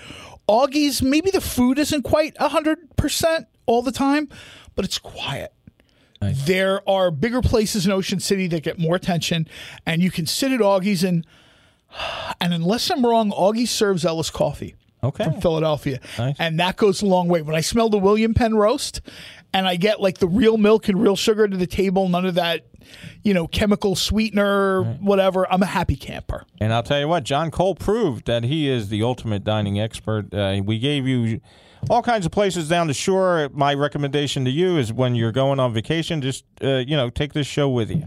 Augie's, maybe the food isn't quite 100% all the time, but it's quiet. There are bigger places in Ocean City that get more attention, and you can sit at Augie's and, and unless I'm wrong, Augie serves Ellis coffee okay. from Philadelphia. Nice. And that goes a long way. When I smell the William Penn roast and I get like the real milk and real sugar to the table, none of that, you know, chemical sweetener, whatever, I'm a happy camper. And I'll tell you what, John Cole proved that he is the ultimate dining expert. Uh, we gave you all kinds of places down the shore. My recommendation to you is when you're going on vacation, just uh, you know take this show with you.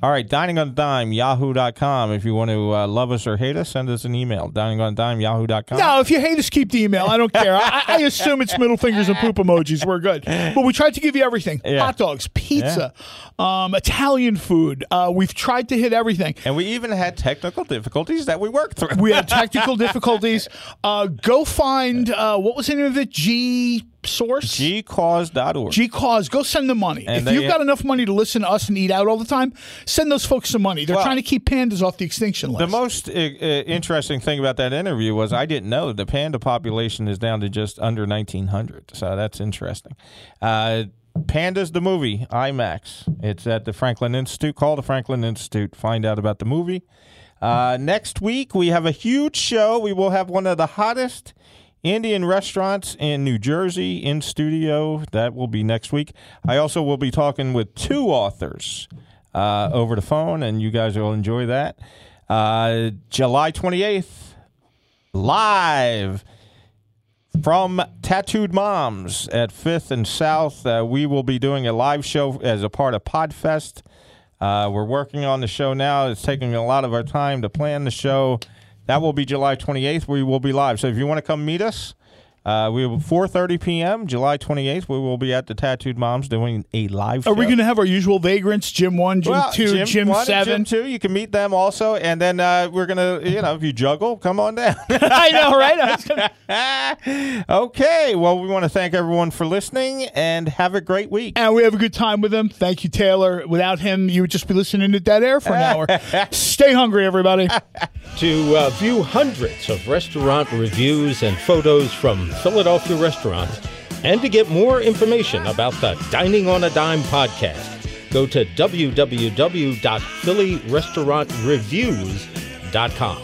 All right, dining on dime, yahoo.com. If you want to uh, love us or hate us, send us an email. Dining on dime, yahoo.com. No, if you hate us, keep the email. I don't care. I, I assume it's middle fingers and poop emojis. We're good. But we tried to give you everything Yeah. hot dogs, pizza, um, Italian food. Uh, we've tried to hit everything. And we even had technical difficulties that we worked through. We had technical difficulties. Uh, go find, uh, what was the name of it? G Source? Gcause.org. G Cause, go send them money. And if you've got enough money to listen to us and eat out all the time, send those folks some money. They're Well, trying to keep pandas off the extinction list. The most uh, uh, interesting thing about that interview was I didn't know the panda population is down to just under 1,900. So that's interesting. Uh, Pandas the movie, IMAX. It's at the Franklin Institute. Call the Franklin Institute. Find out about the movie. Uh, next week, we have a huge show. We will have one of the hottest Indian restaurants in New Jersey in studio. That will be next week. I also will be talking with two authors uh, over the phone, and you guys will enjoy that. Uh, July 28th, live from Tattooed Moms at 5th and South. Uh, we will be doing a live show as a part of Podfest. Uh, we're working on the show now. It's taking a lot of our time to plan the show. That will be July 28th. We will be live. So if you want to come meet us, uh, we will 4:30 p.m. July 28th. We will be at the Tattooed Moms doing a live. Are show. we going to have our usual vagrants? Gym one, gym Well, two, gym, one and seven. gym two. You can meet them also, and then uh, we're gonna, you know, if you juggle, come on down. I know, right? I was gonna- okay. Well, we want to thank everyone for listening, and have a great week. and we have a good time with them. Thank you, Taylor. Without him, you would just be listening to dead air for an hour. Stay hungry, everybody. To uh, view hundreds of restaurant reviews and photos from Philadelphia restaurants, and to get more information about the Dining on a Dime podcast, go to www.phillyrestaurantreviews.com.